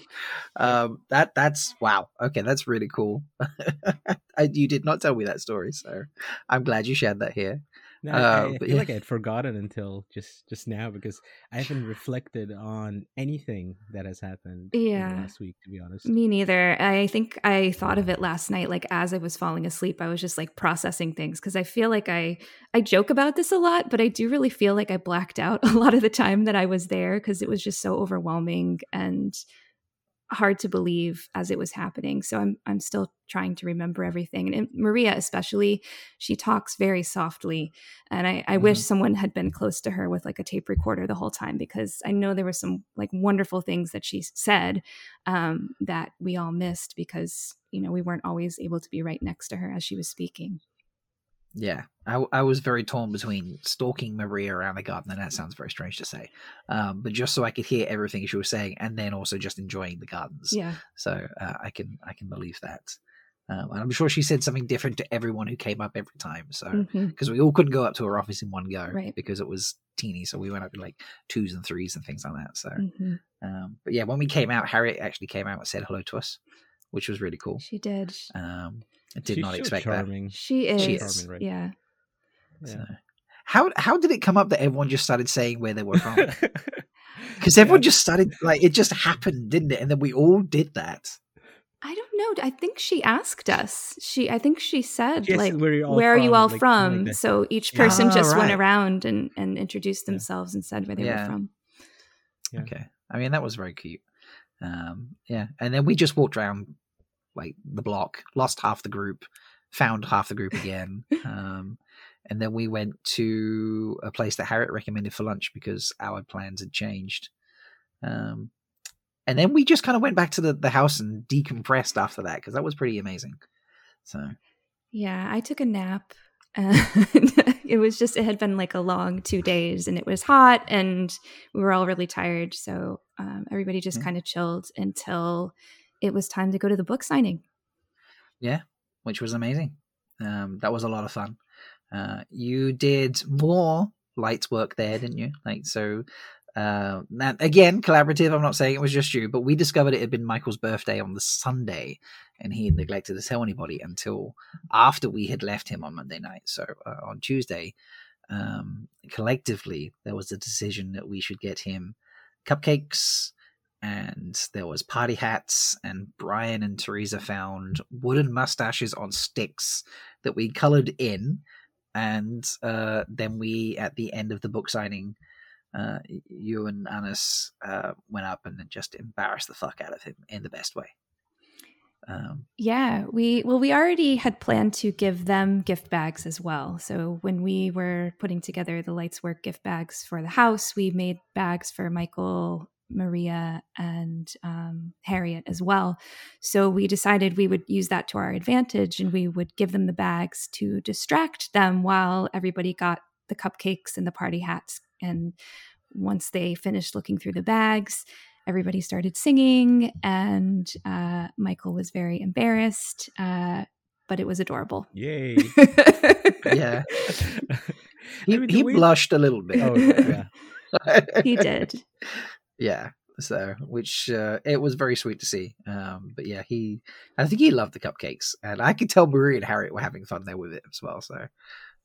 Um, that that's wow. Okay, that's really cool. I, you did not tell me that story, so I'm glad you shared that here. No, I- Uh, I, but feel yeah. like I had forgotten until just just now because I haven't reflected on anything that has happened Yeah. last week. To be honest, Me neither. I think I thought of it last night, like as I was falling asleep. I was just like processing things because I feel like I I joke about this a lot, but I do really feel like I blacked out a lot of the time that I was there because it was just so overwhelming and hard to believe as it was happening. So I'm I'm still trying to remember everything. And Maria, especially, she talks very softly, and I, I wish Mhm. someone had been close to her with like a tape recorder the whole time because I know there were some like wonderful things that she said um, that we all missed because you know we weren't always able to be right next to her as she was speaking. Yeah, I, I was very torn between stalking Maria around the garden, and that sounds very strange to say, um, but just so I could hear everything she was saying, and then also just enjoying the gardens. Yeah, So uh, I can I can believe that, um, and I'm sure she said something different to everyone who came up every time. So because we all couldn't go up to her office in one go, Right. Because it was teeny, so we went up in like twos and threes and things like that. So, Mhm. um, but yeah, when we came out, Harriet actually came out and said hello to us, which was really cool. she did. Um, I did She's not so expect that. She is. She is. Charming, right? Yeah. Yeah. So, how how did it come up that everyone just started saying where they were from? because everyone just started like it just happened, didn't it? And then we all did that. I don't know. I think she asked us. She, I think she said Yes, like, where are you all "Where are you from?" all Like, from?" like so each person Ah, just went right. around and and introduced Yeah. themselves and said where they Yeah. were from. Yeah. Okay, I mean that was very cute. Um, yeah, and then we just walked around like the block, lost half the group, found half the group again, um, and then we went to a place that Harriet recommended for lunch because our plans had changed. Um, and then we just kind of went back to the, the house and decompressed after that because that was pretty amazing. So Yeah, I took a nap. And it was just it had been like a long two days, and it was hot, and we were all really tired. So um, everybody just kind of chilled until it was time to go to the book signing. yeah, which was amazing. Um, that was a lot of fun. Uh, you did more lights work there, didn't you? Like so. Uh, again, collaborative. I'm not saying it was just you, but we discovered it had been Michael's birthday on the Sunday, and he had neglected to tell anybody until after we had left him on Monday night. So uh, on Tuesday, um, collectively, there was a decision that we should get him cupcakes, and there was party hats, and Brian and Teresa found wooden mustaches on sticks that we colored in, and uh, then we at the end of the book signing. Uh, you and Anas uh, went up and just embarrassed the fuck out of him in the best way. Um, Yeah, we well we already had planned to give them gift bags as well. So when we were putting together the Lights Work gift bags for the house, we made bags for Michael, Maria, and um, Harriet as well. So we decided we would use that to our advantage, and we would give them the bags to distract them while everybody got the cupcakes and the party hats. And once they finished looking through the bags, everybody started singing and uh, michael was very embarrassed uh, but it was adorable Yay. Yeah. he, I mean, he way- blushed a little bit. Oh, yeah. he did yeah. So, which uh, it was very sweet to see. Um, but yeah, he, I think he loved the cupcakes, and I could tell Marie and Harriet were having fun there with it as well. So,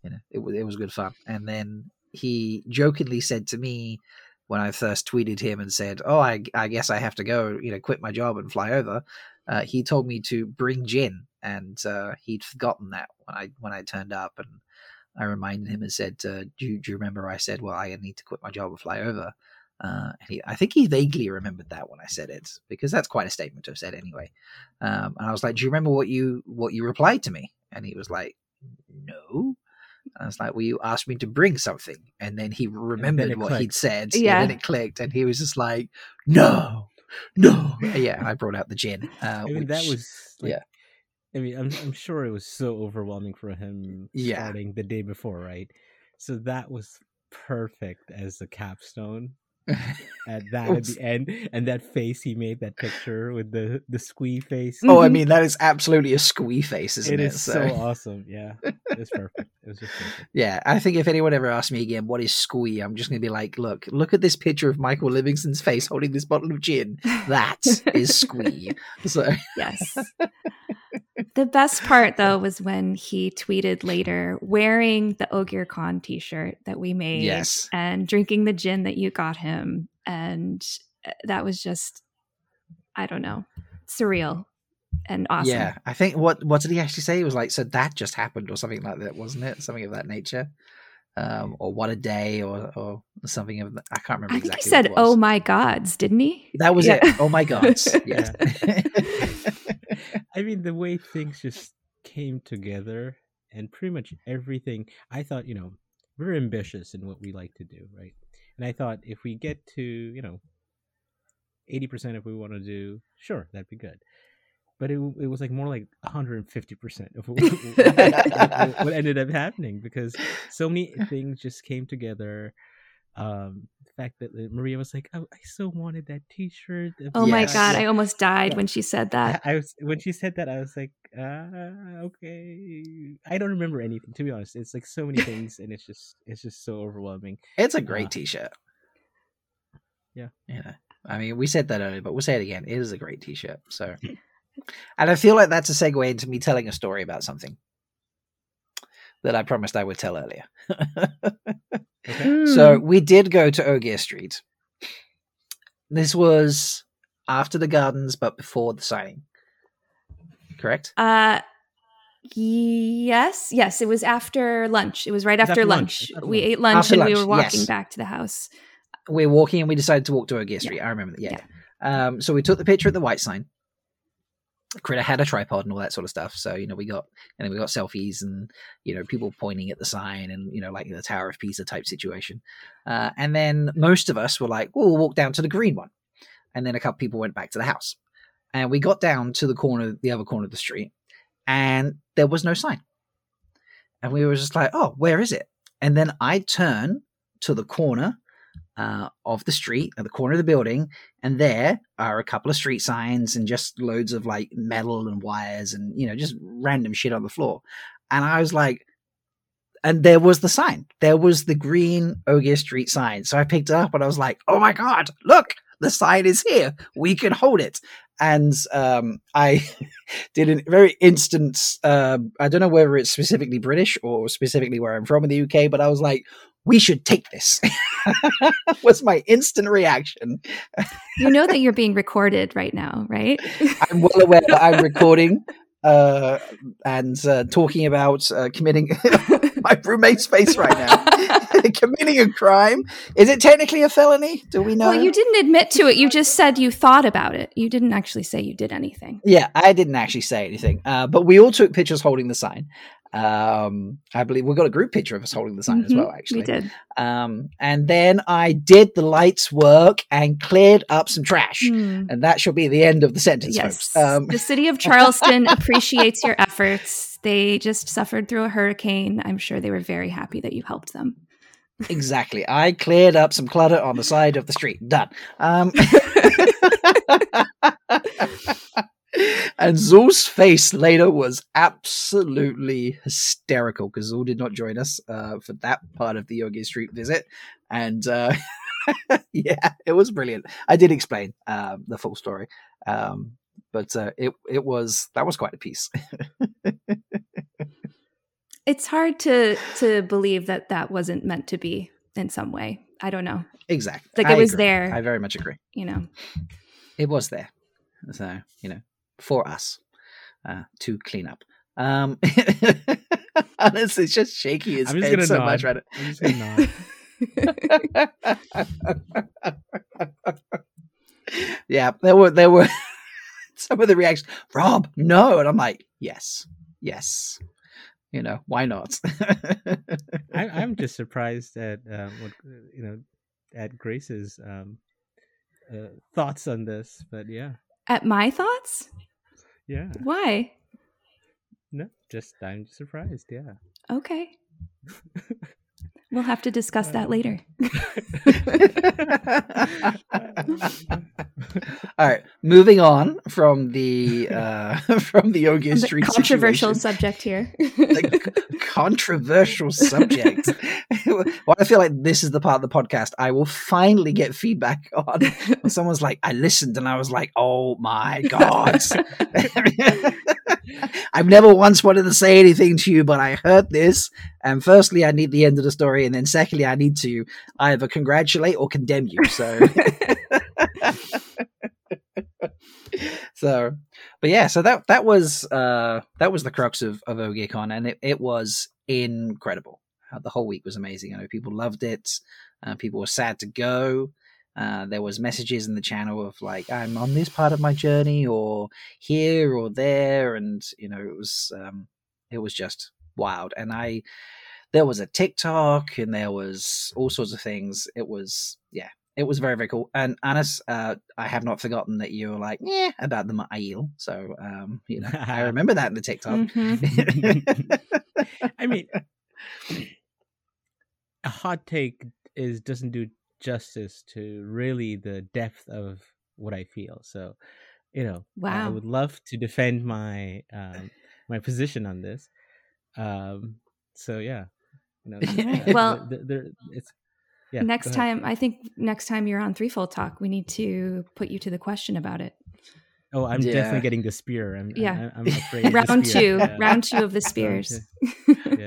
you know, it was it was good fun. And then he jokingly said to me when I first tweeted him and said, "Oh, I, I guess I have to go, you know, quit my job and fly over." Uh, he told me to bring gin, and uh, he'd forgotten that when I when I turned up, and I reminded him and said, uh, do, "Do you remember I said, well, I need to quit my job and fly over?" Uh, he, I think he vaguely remembered that when I said it because that's quite a statement to have said anyway. Um, and I was like, "Do you remember what you what you replied to me?" And he was like, "No." I was like, "Well, you asked me to bring something," and then he remembered it what he'd said. Yeah. and then it clicked, and he was just like, "No, no." Yeah, I brought out the gin. Uh, I mean, that was like, yeah. I mean, I'm I'm sure it was so overwhelming for him Yeah. starting the day before, right? So that was perfect as the capstone at that at the end, and that face he made that picture with the the squee face. Oh, I Mhm. mean, that is absolutely a squee face, isn't it it? is so awesome. Yeah, it's perfect. It was just perfect. Yeah, I think if anyone ever asks me again, what is squee, I'm just going to be like, look, look at this picture of Michael Livingston's face holding this bottle of gin. That is squee. So, yes the best part though was when he tweeted later wearing the OgierCon t-shirt that we made Yes. and drinking the gin that you got him and uh, that was just i don't know surreal and awesome yeah, I think what what did he actually say? He was like, so that just happened, or something like that, wasn't it? Something of that nature, um, or what a day, or or something of that. I can't remember i think exactly. he said what it was. oh my gods didn't he that was Yeah. it. Oh my god! yeah. I mean, the way things just came together, and pretty much everything. I thought, you know, we're ambitious in what we like to do, right? And I thought if we get to, you know, eighty percent if we want to do, sure, that'd be good. But it it was like more like one hundred and fifty percent of what, what, what ended up happening because so many things just came together. Um, fact that Maria was like, "Oh, I so wanted that T-shirt." of oh my god i almost died Yeah. when she said that I was when she said that I was like, uh, okay. I don't remember anything to be honest. It's like so many things, and it's just it's just so overwhelming. It's a great Uh, t-shirt. yeah. You know, I mean, we said that earlier, but we'll say it again. It is a great t-shirt. So, and I feel like that's a segue into me telling a story about something that I promised I would tell earlier. Okay. So Hmm. we did go to Ogier Street, this was after the gardens, but before the signing. Correct. Uh, yes, yes. It was after lunch. It was right after, after, lunch. lunch. We ate lunch after and lunch, we were walking yes. back to the house. We are walking and we decided to walk to Ogier Street. Yeah. I remember that. Yeah. yeah. Um, so we took the picture at the white sign. Critter had a tripod and all that sort of stuff. So, you know, we got and then we got selfies and, you know, people pointing at the sign and, you know, like the Tower of Pisa type situation. Uh, and then most of us were like, oh, we'll walk down to the green one. And then a couple people went back to the house. And we got down to the corner, the other corner of the street, and there was no sign. And we were just like, oh, where is it? And then I turn to the corner uh, of the street at the corner of the building, and there are a couple of street signs and just loads of like metal and wires and you know just random shit on the floor. And I was like, and there was the sign. There was the green Ogier Street sign. So I picked it up and I was like, oh my god, look, the sign is here. We can hold it. And um, I did a very instant. Uh, I don't know whether it's specifically British or specifically where I'm from in the UK, but I was like, we should take this was my instant reaction. You know that you're being recorded right now right? I'm well aware that i'm recording uh, and uh, talking about uh, committing my roommate's face right now. Committing a crime? Is it technically a felony? Do we know? well you didn't admit to it. You just said you thought about it. You didn't actually say you did anything. Yeah i didn't actually say anything. Uh, but we all took pictures holding the sign um, I believe we got a group picture of us holding the sign mm-hmm, as well, actually. We did. Um, and then I did the lights work and cleared up some trash. Mm. And that shall be the end of the sentence, yes. Um, the city of Charleston appreciates your efforts. They just suffered through a hurricane. I'm sure they were very happy that you helped them. Exactly. I cleared up some clutter on the side of the street. Done. Um, and Zul's face later was absolutely hysterical because Zul did not join us uh, for that part of the Ogier Street visit. And uh, yeah, it was brilliant. I did explain uh, the full story, um, but uh, it it was that was quite a piece. it's hard to to believe that that wasn't meant to be in some way. I don't know. Exactly. Like it I was agree. there. I very much agree. You know, it was there. So you know, for us uh, to clean up. Um, honestly, it's just shaky his I'm head so nod. much right. I'm just gonna nod. yeah, there were there were some of the reactions. Rob, no, and I'm like, yes, yes. You know, why not? I, am just surprised at um, what you know at Grace's um, uh, thoughts on this, but yeah. At my thoughts? Yeah. Why? No, just I'm surprised. Yeah. Okay. we'll have to discuss that later. All right, moving on from the uh, from the Ogier Street controversial situation. subject here. controversial subject. well, I feel like this is the part of the podcast I will finally get feedback on. Someone's like, "I listened," and I was like, "Oh my god." I've never once wanted to say anything to you, but I heard this. And firstly, I need the end of the story. And then secondly, I need to either congratulate or condemn you. So, so, but yeah, so that, that was, uh, that was the crux of, of OgierCon and it, it was incredible. Uh, the whole week was amazing. I know people loved it. Uh, people were sad to go. Uh, there was messages in the channel of like I'm on this part of my journey or here or there, and you know it was um, it was just wild. And I there was a TikTok and there was all sorts of things. It was yeah, it was very very cool. And Anas, uh, I have not forgotten that you were like yeah about the Ma'il. So um, you know I remember that in the TikTok. Mm-hmm. I mean, a hot take is doesn't do justice to really the depth of what I feel. So, you know, wow. I would love to defend my um, my position on this. Um, so yeah, you know, well, the, the, the, it's yeah. Next time, I think next time you're on Threefold Talk, we need to put you to the question about it. Oh, I'm yeah. definitely getting the spear. I'm, yeah, I'm, I'm afraid. round two, yeah. round two of the spears.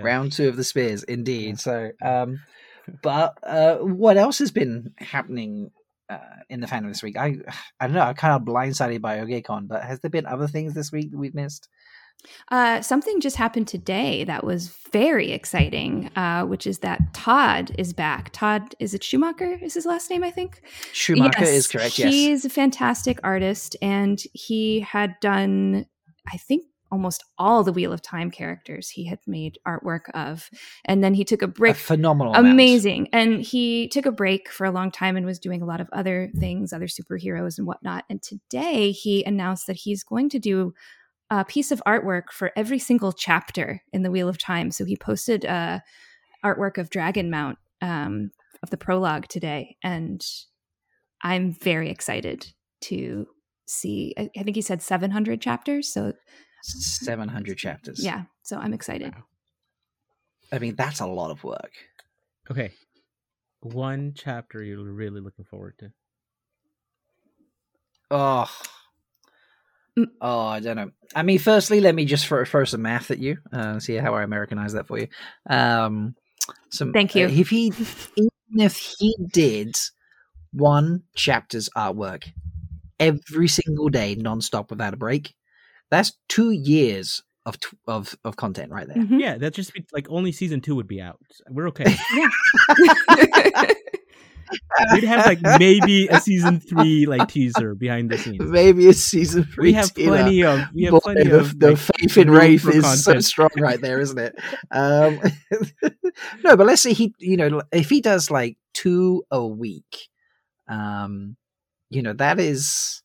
round two of the spears, indeed. So, um, but uh, what else has been happening uh, in the fandom this week? I I don't know. I'm kind of blindsided by OgierCon, but has there been other things this week that we've missed? Uh, something just happened today that was very exciting, uh, which is that Todd is back. Todd, is it Schumacher? Is his last name? I think Schumacher yes, is correct. Yes, he's a fantastic artist, and he had done, I think, almost all the Wheel of Time characters he had made artwork of. And then he took a break. A phenomenal. Amazing. Amount. And he took a break for a long time and was doing a lot of other things, other superheroes and whatnot. And today he announced that he's going to do a piece of artwork for every single chapter in the Wheel of Time. So he posted a artwork of Dragon Mount um, of the prologue today. And I'm very excited to see. I, I think he said 700 chapters. So 700 chapters. Yeah. So I'm excited. Wow. I mean, that's a lot of work. Okay. One chapter you're really looking forward to. Oh. Mm. Oh, I don't know. I mean, firstly, let me just throw, throw some math at you. Uh, see how I Americanize that for you. Um, some. Thank you. Uh, if he, even if he did one chapter's artwork every single day, nonstop without a break, that's two years of of of content right there. Mm-hmm. Yeah, that just be like only season two would be out. We're okay. Yeah. We'd have like maybe a season three like teaser behind the scenes. Maybe a season three. We have teaser. plenty of. We have Boy, plenty the, of. The like, faith in Rafe is content. so strong right there, isn't it? Um, no, but let's say he, you know, if he does like two a week, um, you know, that is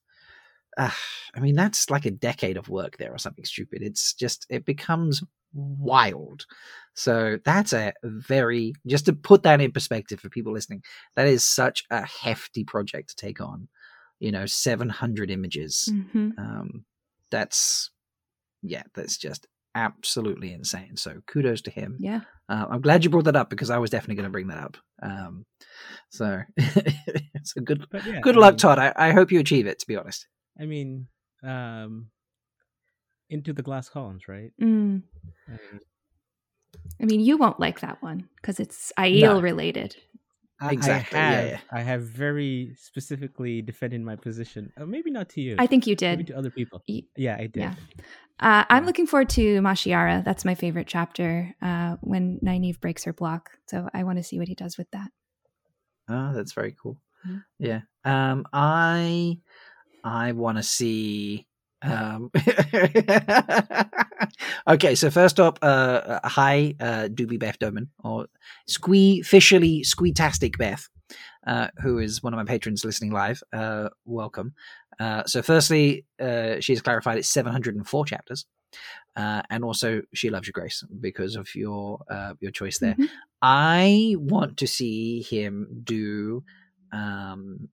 uh, I mean, that's like a decade of work there or something stupid. It's just, it becomes wild. So that's a very, just to put that in perspective for people listening, that is such a hefty project to take on. You know, 700 images. Mm-hmm. Um, that's, yeah, that's just absolutely insane. So kudos to him. Yeah. Uh, I'm glad you brought that up because I was definitely going to bring that up. Um, so it's a good, yeah, good I luck, mean, Todd. I, I hope you achieve it, to be honest. I mean, um, into the glass columns, right? Mm. I, mean, I mean, you won't like that one because it's Aiel no. related. Exactly. I have, yeah, yeah. I have very specifically defended my position. Uh, maybe not to you. I think you did. Maybe to other people. Y- yeah, I did. Yeah. Uh, I'm looking forward to Mashiara. That's my favorite chapter uh, when Nynaeve breaks her block. So I want to see what he does with that. Oh, that's very cool. Mm-hmm. Yeah. Um, I I want to see. Um, okay, so first up, uh, hi, uh, Doobie Beth Doman, or Squee, officially Squeetastic Beth, uh, who is one of my patrons listening live. Uh, welcome. Uh, so, firstly, uh, she has clarified it's 704 chapters. Uh, and also, she loves your Grace, because of your uh, your choice there. Mm-hmm. I want to see him do um,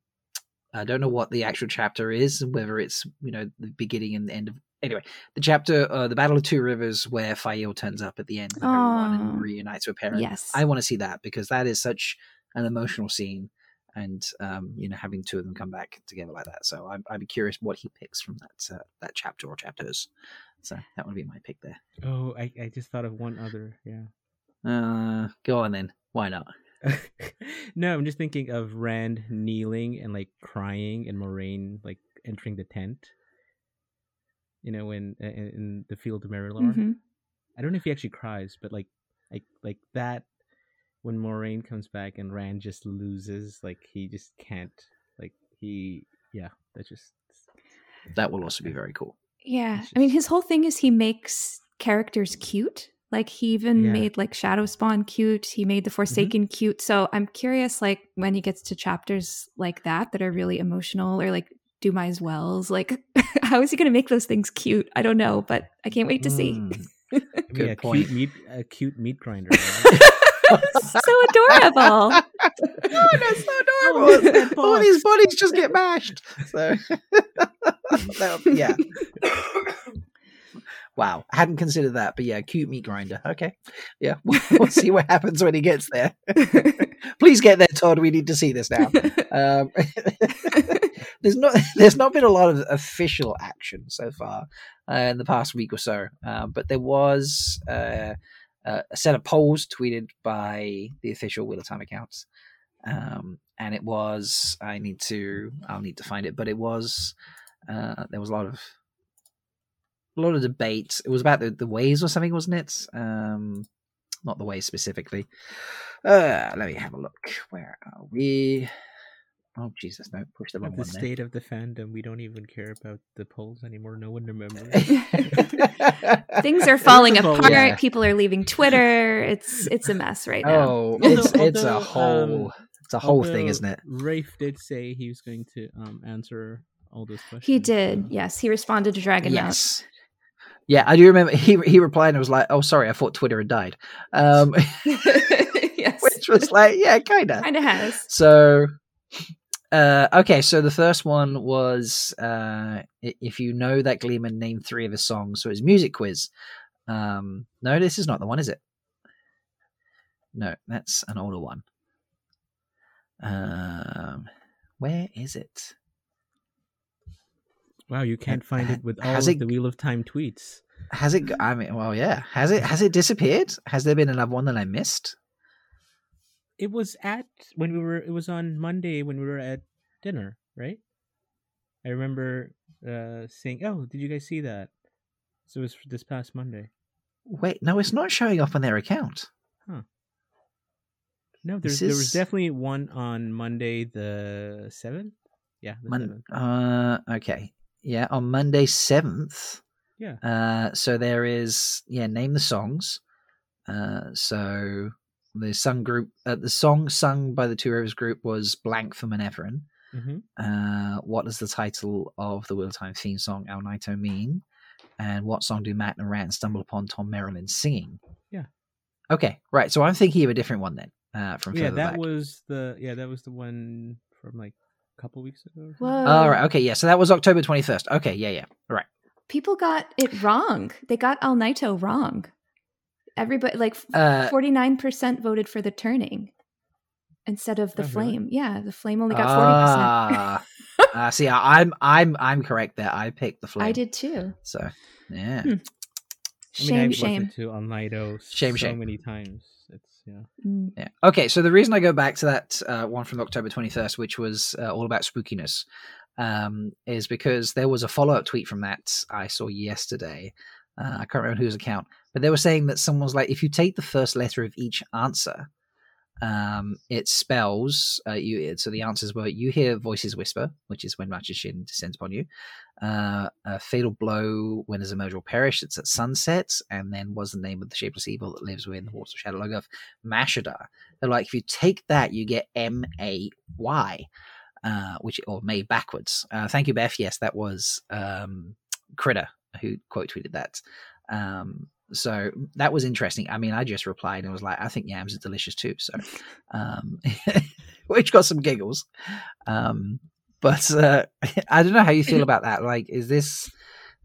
I don't know what the actual chapter is, whether it's you know the beginning and the end of. Anyway, the chapter, uh, the Battle of Two Rivers, where Faile turns up at the end of everyone and reunites with Perrin. Yes, I want to see that because that is such an emotional scene, and um, you know having two of them come back together like that. So i I'd be curious what he picks from that uh, that chapter or chapters. So that would be my pick there. Oh, I, I just thought of one other. Yeah. Uh, go on then. Why not? no, I'm just thinking of Rand kneeling and like crying, and Moiraine like entering the tent. You know, in in, in the field of Merrilor. Mm-hmm. I don't know if he actually cries, but like like like that when Moiraine comes back and Rand just loses, like he just can't, like he, yeah, that just that will also be very cool. Yeah, just... I mean, his whole thing is he makes characters cute like he even yeah. made like Shadow Spawn cute. He made the mm-hmm. Forsaken mm-hmm. cute. So I'm curious, like when he gets to chapters like that that are really emotional, or like do Dumai's Wells, like how is he going to make those things cute? I don't know, but I can't wait to see. Mm. Good yeah, point. Cute meat, a cute meat grinder. so adorable. oh, that's so adorable. Oh, All these bodies just get mashed. So, yeah. Wow, I hadn't considered that, but yeah, cute meat grinder. Okay, yeah, we'll, we'll see what happens when he gets there. Please get there, Todd. We need to see this now. Um, there's not there's not been a lot of official action so far uh, in the past week or so, uh, but there was uh, a set of polls tweeted by the official Wheel of Time accounts. Um, and it was I need to I'll need to find it, but it was uh, there was a lot of a lot of debate. It was about the, the ways or something, wasn't it? Um, not the ways specifically. Uh, let me have a look. Where are we? Oh Jesus! No, push the wrong the one. state of the fandom. We don't even care about the polls anymore. No one remembers. Things are falling apart. Yeah. People are leaving Twitter. It's it's a mess right now. Oh, it's although, it's a whole um, it's a whole thing, isn't it? Rafe did say he was going to um, answer all those questions. He did. Yes, he responded to Dragon yes. Yeah, I do remember he he replied and was like, "Oh, sorry, I thought Twitter had died," um, yes. which was like, yeah, kind of, kind of has. So uh, okay, so the first one was uh, if you know that Gleeman named three of his songs, so his music quiz. Um, no, this is not the one, is it? No, that's an older one. Um, where is it? Wow, you can't find it with all of it, the Wheel of Time tweets. Has it? I mean, well, yeah. Has it? Has it disappeared? Has there been another one that I missed? it was at when we were it was on Monday when we were at dinner, right? I remember uh saying, "Oh, did you guys see that?" So it was this past Monday. Wait, no, it's not showing up on their account. Huh. No, there's, is... there was definitely one on Monday the seventh. Yeah, Mon- uh, okay, yeah, on Monday seventh. Yeah. Uh, so there is yeah, name the songs. Uh, so the sung group, uh, the song sung by the Two Rivers group was "Blank for Manetheren." Mm-hmm. Uh, what is the title of the Wheel Time theme song "Al Naito" mean? And what song do Mat and Rand stumble upon Tom Merrilin singing? Yeah. Okay, right. So I'm thinking of a different one then. Uh, from yeah, that back. was the yeah that was the one from like a couple weeks ago. Whoa. All right. Okay. Yeah. So that was October 21st. Okay. Yeah. Yeah. Right. People got it wrong. They got Al Naito wrong everybody like uh, 49% voted for the turning instead of the oh, flame. Really? Yeah, the flame only got 40%. Uh, uh, see, I'm I'm I'm correct there. I picked the flame. I did too. So, yeah. Hmm. Shame, I mean, shame. To on Lido shame, so shame. many times. Yeah. Mm. Yeah. Okay, so the reason I go back to that uh, one from October 21st, which was uh, all about spookiness, um, is because there was a follow up tweet from that I saw yesterday. Uh, I can't remember whose account, but they were saying that someone was like, if you take the first letter of each answer, um, it spells uh, you. So the answers were: you hear voices whisper, which is when Machin Shin descends upon you. Uh, a fatal blow when a murder will. It's at sunset, and then was the name of the shapeless evil that lives within the walls of Shadar Logoth, Mashadar. They're like, if you take that, you get M A Y, uh, which or May backwards. Uh, thank you, Beth. Yes, that was um, Critter who quote tweeted that. Um, so that was interesting. I mean, I just replied and was like, I think yams are delicious too. So, um, which got some giggles. Um, but uh, I don't know how you feel about that. Like, is this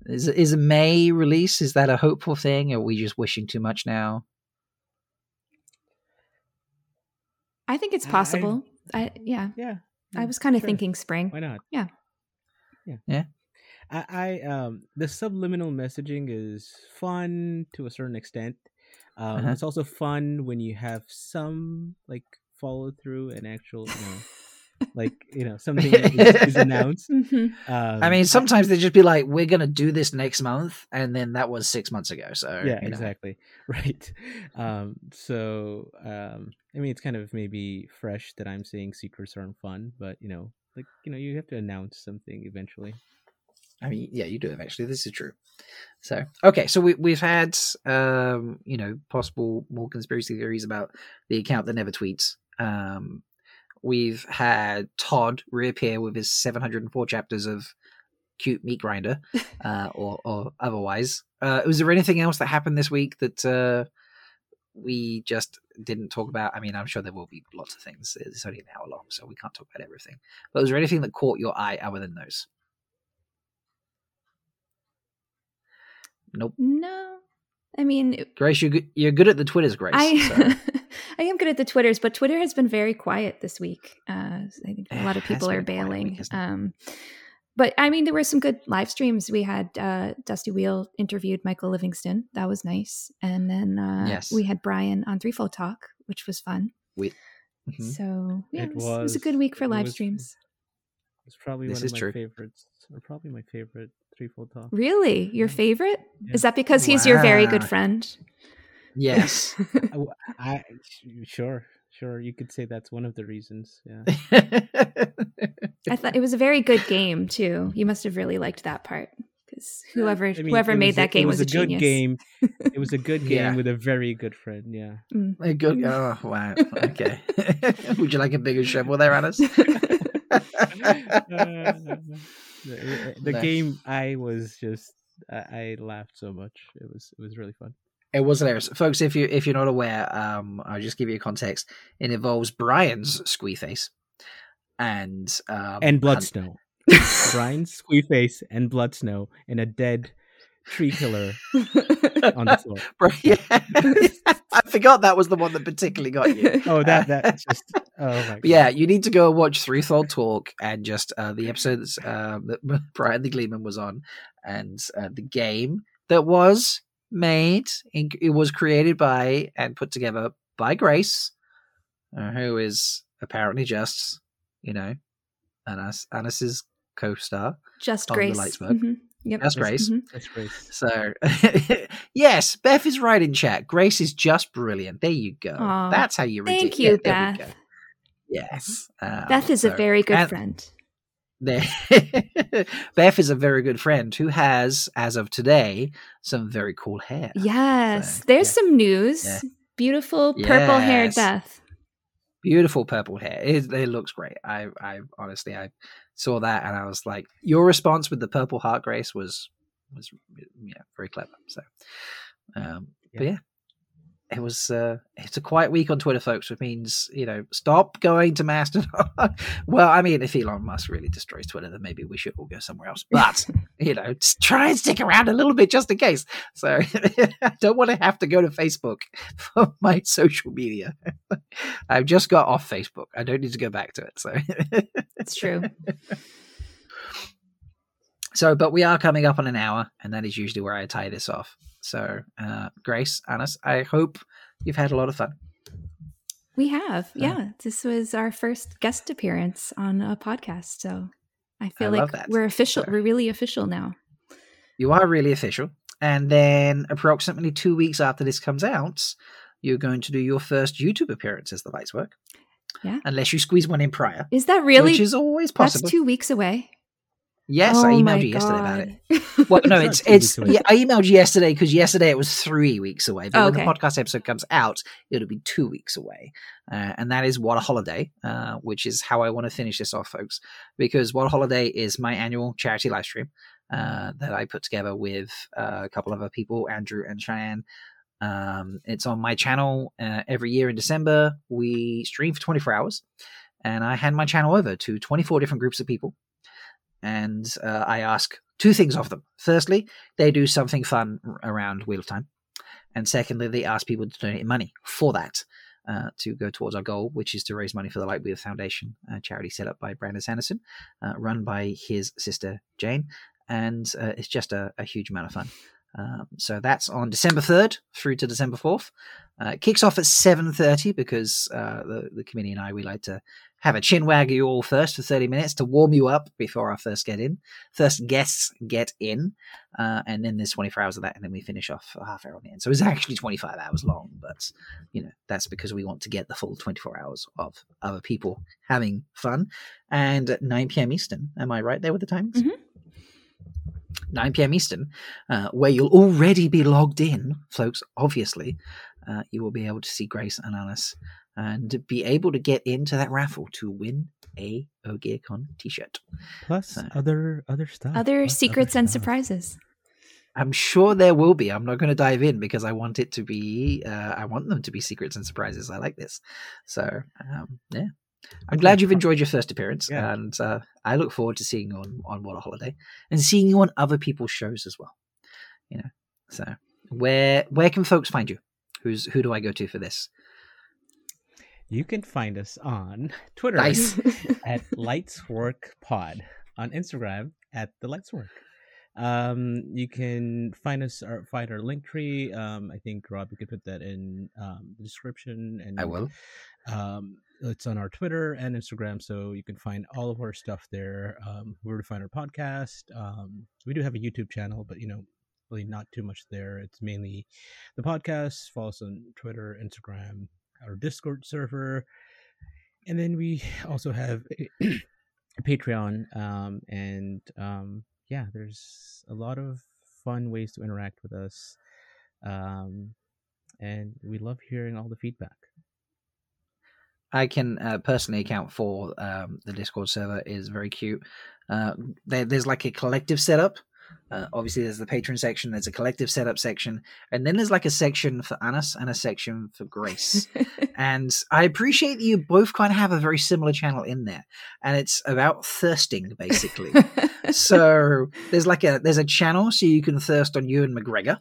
is is a May release? Is that a hopeful thing? Or are we just wishing too much now? I think it's possible. I, I yeah yeah. I was kind of sure. thinking spring. Why not? Yeah. Yeah. Yeah. I, I um the subliminal messaging is fun to a certain extent. Um, uh-huh. It's also fun when you have some like follow through and actual, you know, like you know something is, is, announced. Mm-hmm. Um, I mean, sometimes they just be like, "We're gonna do this next month," and then that was six months ago. So yeah, exactly, right. Um, so um, I mean, it's kind of maybe fresh that I'm saying secrets aren't fun, but you know, like you know, you have to announce something eventually. I mean, yeah, you do eventually. This is true. So, okay, so we, we've had, um, you know, possible more conspiracy theories about the account that never tweets. Um, we've had Todd reappear with his 704 chapters of cute meat grinder, uh, or, or otherwise. Uh, was there anything else that happened this week that uh, we just didn't talk about? I mean, I'm sure there will be lots of things. It's only an hour long, so we can't talk about everything. But was there anything that caught your eye other than those? Nope. No. I mean, Grace, you're good, you're good at the Twitters, Grace. I, so. I am good at the Twitters, but Twitter has been very quiet this week. Uh, I think a lot of people are bailing. Week, um, but I mean, there were some good live streams. We had uh, Dusty Wheel interviewed Michael Livingston. That was nice. And then uh, yes. we had Brian on Threefold Talk, which was fun. We Mm-hmm. So yeah, it, it, was, was, it, was, a good week for live was, streams. It's probably this one of my true. favorites, or probably my favorite threefold talk. Really, your favorite? Yeah. Is that because he's your very good friend? Yes. I, sure, sure. You could say that's one of the reasons. Yeah. I thought it was a very good game too. You must have really liked that part because whoever I mean, whoever made that a, game was, was, a, good genius. game. It was a good game yeah. with a very good friend. Yeah. Mm. A good. Oh wow. Okay. Would you like a bigger shovel there, Alice? uh, the, the game I was just I, I laughed so much. It was it was really fun. It was hilarious, folks. If you if you're not aware, um, I'll just give you a context. It involves Brian's squee face and um, and blood and... snow. Brian's squee face and blood snow in a dead tree killer on the floor. yeah. I forgot that was the one that particularly got you. Oh, that that just oh Yeah, you need to go watch Threefold Talk and just uh, the episodes um, that Brian the Gleeman was on, and uh, the game that was made. It was created by and put together by Grace, uh, who is apparently just, you know, Anas Anas's co-star. Just Grace. Mm-hmm. Yep. That's Grace. Mm-hmm. That's Grace. So, yes, Beth is right in chat. Grace is just brilliant. There you go. Aww. That's how you. Thank you, yeah, Beth. Yes. Um, Beth is so, a very good friend. Beth is a very good friend who has, as of today, some very cool hair. Yes, so, there's yeah. some news. Yeah. Beautiful purple haired Beth. Beautiful purple hair. It, it, looks great. I, I honestly, I saw that and I was like, your response with the purple heart grace was was yeah very clever. So, um, yeah. but yeah, it was uh, it's a quiet week on Twitter, folks, which means you know stop going to Mastodon. well, I mean, if Elon Musk really destroys Twitter, then maybe we should all go somewhere else. But you know, try and stick around a little bit just in case. So I don't want to have to go to Facebook for my social media. I've just got off Facebook. I don't need to go back to it. So it's true. So, but we are coming up on an hour, and that is usually where I tie this off. So, uh, Grace, Anas, I hope you've had a lot of fun. We have, yeah. This was our first guest appearance on a podcast, so I feel I like we're official. So, we're really official now. You are really official, and then approximately two weeks after this comes out, you're going to do your first YouTube appearance as the lights work. Yeah, unless you squeeze one in prior. Is that really? Which is always possible. That's two weeks away. Yes, oh I emailed you yesterday about it. Well, no, it's it's. Yeah, I emailed you yesterday because yesterday it was three weeks away. But oh, okay. when the podcast episode comes out, it'll be two weeks away, uh, and that is what a holiday, uh, which is how I want to finish this off, folks. Because what a holiday is my annual charity live stream uh, that I put together with uh, a couple of other people, Andrew and Cheyenne. Um, it's on my channel uh, every year in December. We stream for 24 hours, and I hand my channel over to 24 different groups of people and uh, I ask two things of them. Firstly, they do something fun around Wheel of Time, and secondly, they ask people to donate money for that uh, to go towards our goal, which is to raise money for the Lightweaver Foundation, a charity set up by Brandon Sanderson, uh, run by his sister Jane, and uh, it's just a, a, huge amount of fun. Um, so that's on December third through to December fourth. Uh, kicks off at seven thirty because uh, the the committee and I we like to have a chin wag you all first for 30 minutes to warm you up before our first get in. First guests get in, uh, and then there's 24 hours of that, and then we finish off a half hour on the end. So it's actually 25 hours long, but you know that's because we want to get the full 24 hours of other people having fun. And at 9 p.m. Eastern, am I right there with the timings? Mm-hmm. 9 p.m. Eastern, uh, where you'll already be logged in, folks. Obviously, uh, you will be able to see Grace and Alice and be able to get into that raffle to win a OgierCon t-shirt. Plus so, other other stuff. Other Plus secrets other and surprises. I'm sure there will be. I'm not going to dive in because I want it to be. Uh, I want them to be secrets and surprises. I like this. So um, yeah, I'm glad you've enjoyed your first appearance, yeah. and uh, I look forward to seeing you on on What a Holiday and seeing you on other people's shows as well. You know, so where where can folks find you? Who's who do I go to for this? You can find us on Twitter nice. at Lightswork Pod, on Instagram at the Lightswork. Um, you can find us or find our link tree. Um, I think Rob, you could put that in um, the description, and I will. Um, it's on our Twitter and Instagram, so you can find all of our stuff there. Um, where to find our podcast. Um, we do have a YouTube channel, but you know, really not too much there. It's mainly the podcast. Follow us on Twitter, Instagram, our Discord server, and then we also have a Patreon. Um, and um, yeah, there's a lot of fun ways to interact with us. Um, and we love hearing all the feedback. I can uh, personally account for um, the Discord server is very cute. Uh, there, there's like a collective setup. Uh, obviously, there's the patron section. There's a collective setup section, and then there's like a section for Anas and a section for Grace. and I appreciate that you both kind of have a very similar channel in there, and it's about thirsting basically. so there's like a there's a channel so you can thirst on Ewan McGregor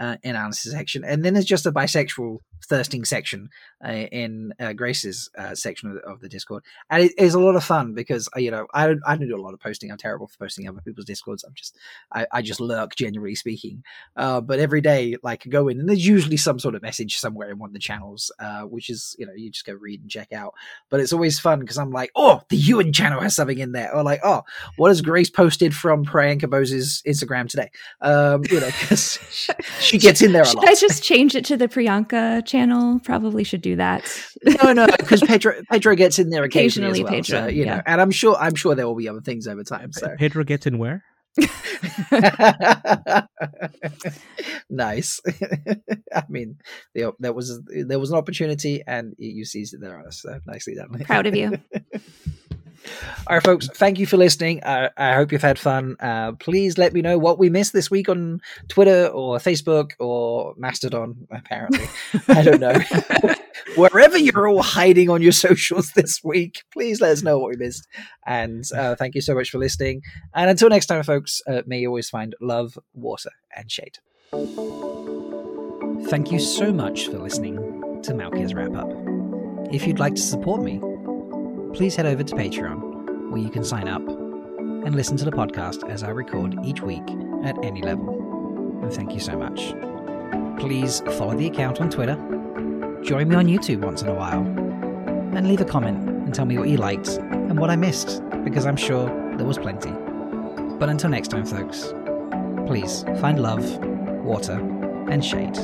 uh, in Alice's section, and then there's just a bisexual thirsting section uh, in uh, Grace's uh, section of the, of the, Discord, and it is a lot of fun because uh, you know I don't I don't do a lot of posting. I'm terrible for posting other people's Discords. I'm just I, I just lurk, generally speaking. Uh, but every day, like go in, and there's usually some sort of message somewhere in one of the channels, which is you know you just go read and check out. But it's always fun because I'm like, oh, the Ewan channel has something in there, or like, oh, what has Grace posted from Priyanka Bose's Instagram today? Um, you know, because she gets in there. Should I just change it to the Priyanka? channel probably should do that. no, no, because Pedro Pedro gets in there occasionally, occasionally as well. Pedro, so, you yeah. know, and I'm sure I'm sure there will be other things over time. So Pedro gets in where? nice. I mean, there was there was an opportunity, and you seized it there, on. So nicely done. Proud of you. All right, folks, thank you for listening. Uh, I hope you've had fun. Uh, please let me know what we missed this week on Twitter or Facebook or Mastodon, apparently. I don't know. Wherever you're all hiding on your socials this week, please let us know what we missed. And uh, thank you so much for listening. And until next time, folks, uh, may you always find love, water, and shade. Thank you so much for listening to Malkier's Wrap Up. If you'd like to support me, please head over to Patreon, where you can sign up and listen to the podcast as I record each week at any level. And thank you so much. Please follow the account on Twitter, join me on YouTube once in a while, and leave a comment and tell me what you liked and what I missed, because I'm sure there was plenty. But until next time, folks, please find love, water, and shade.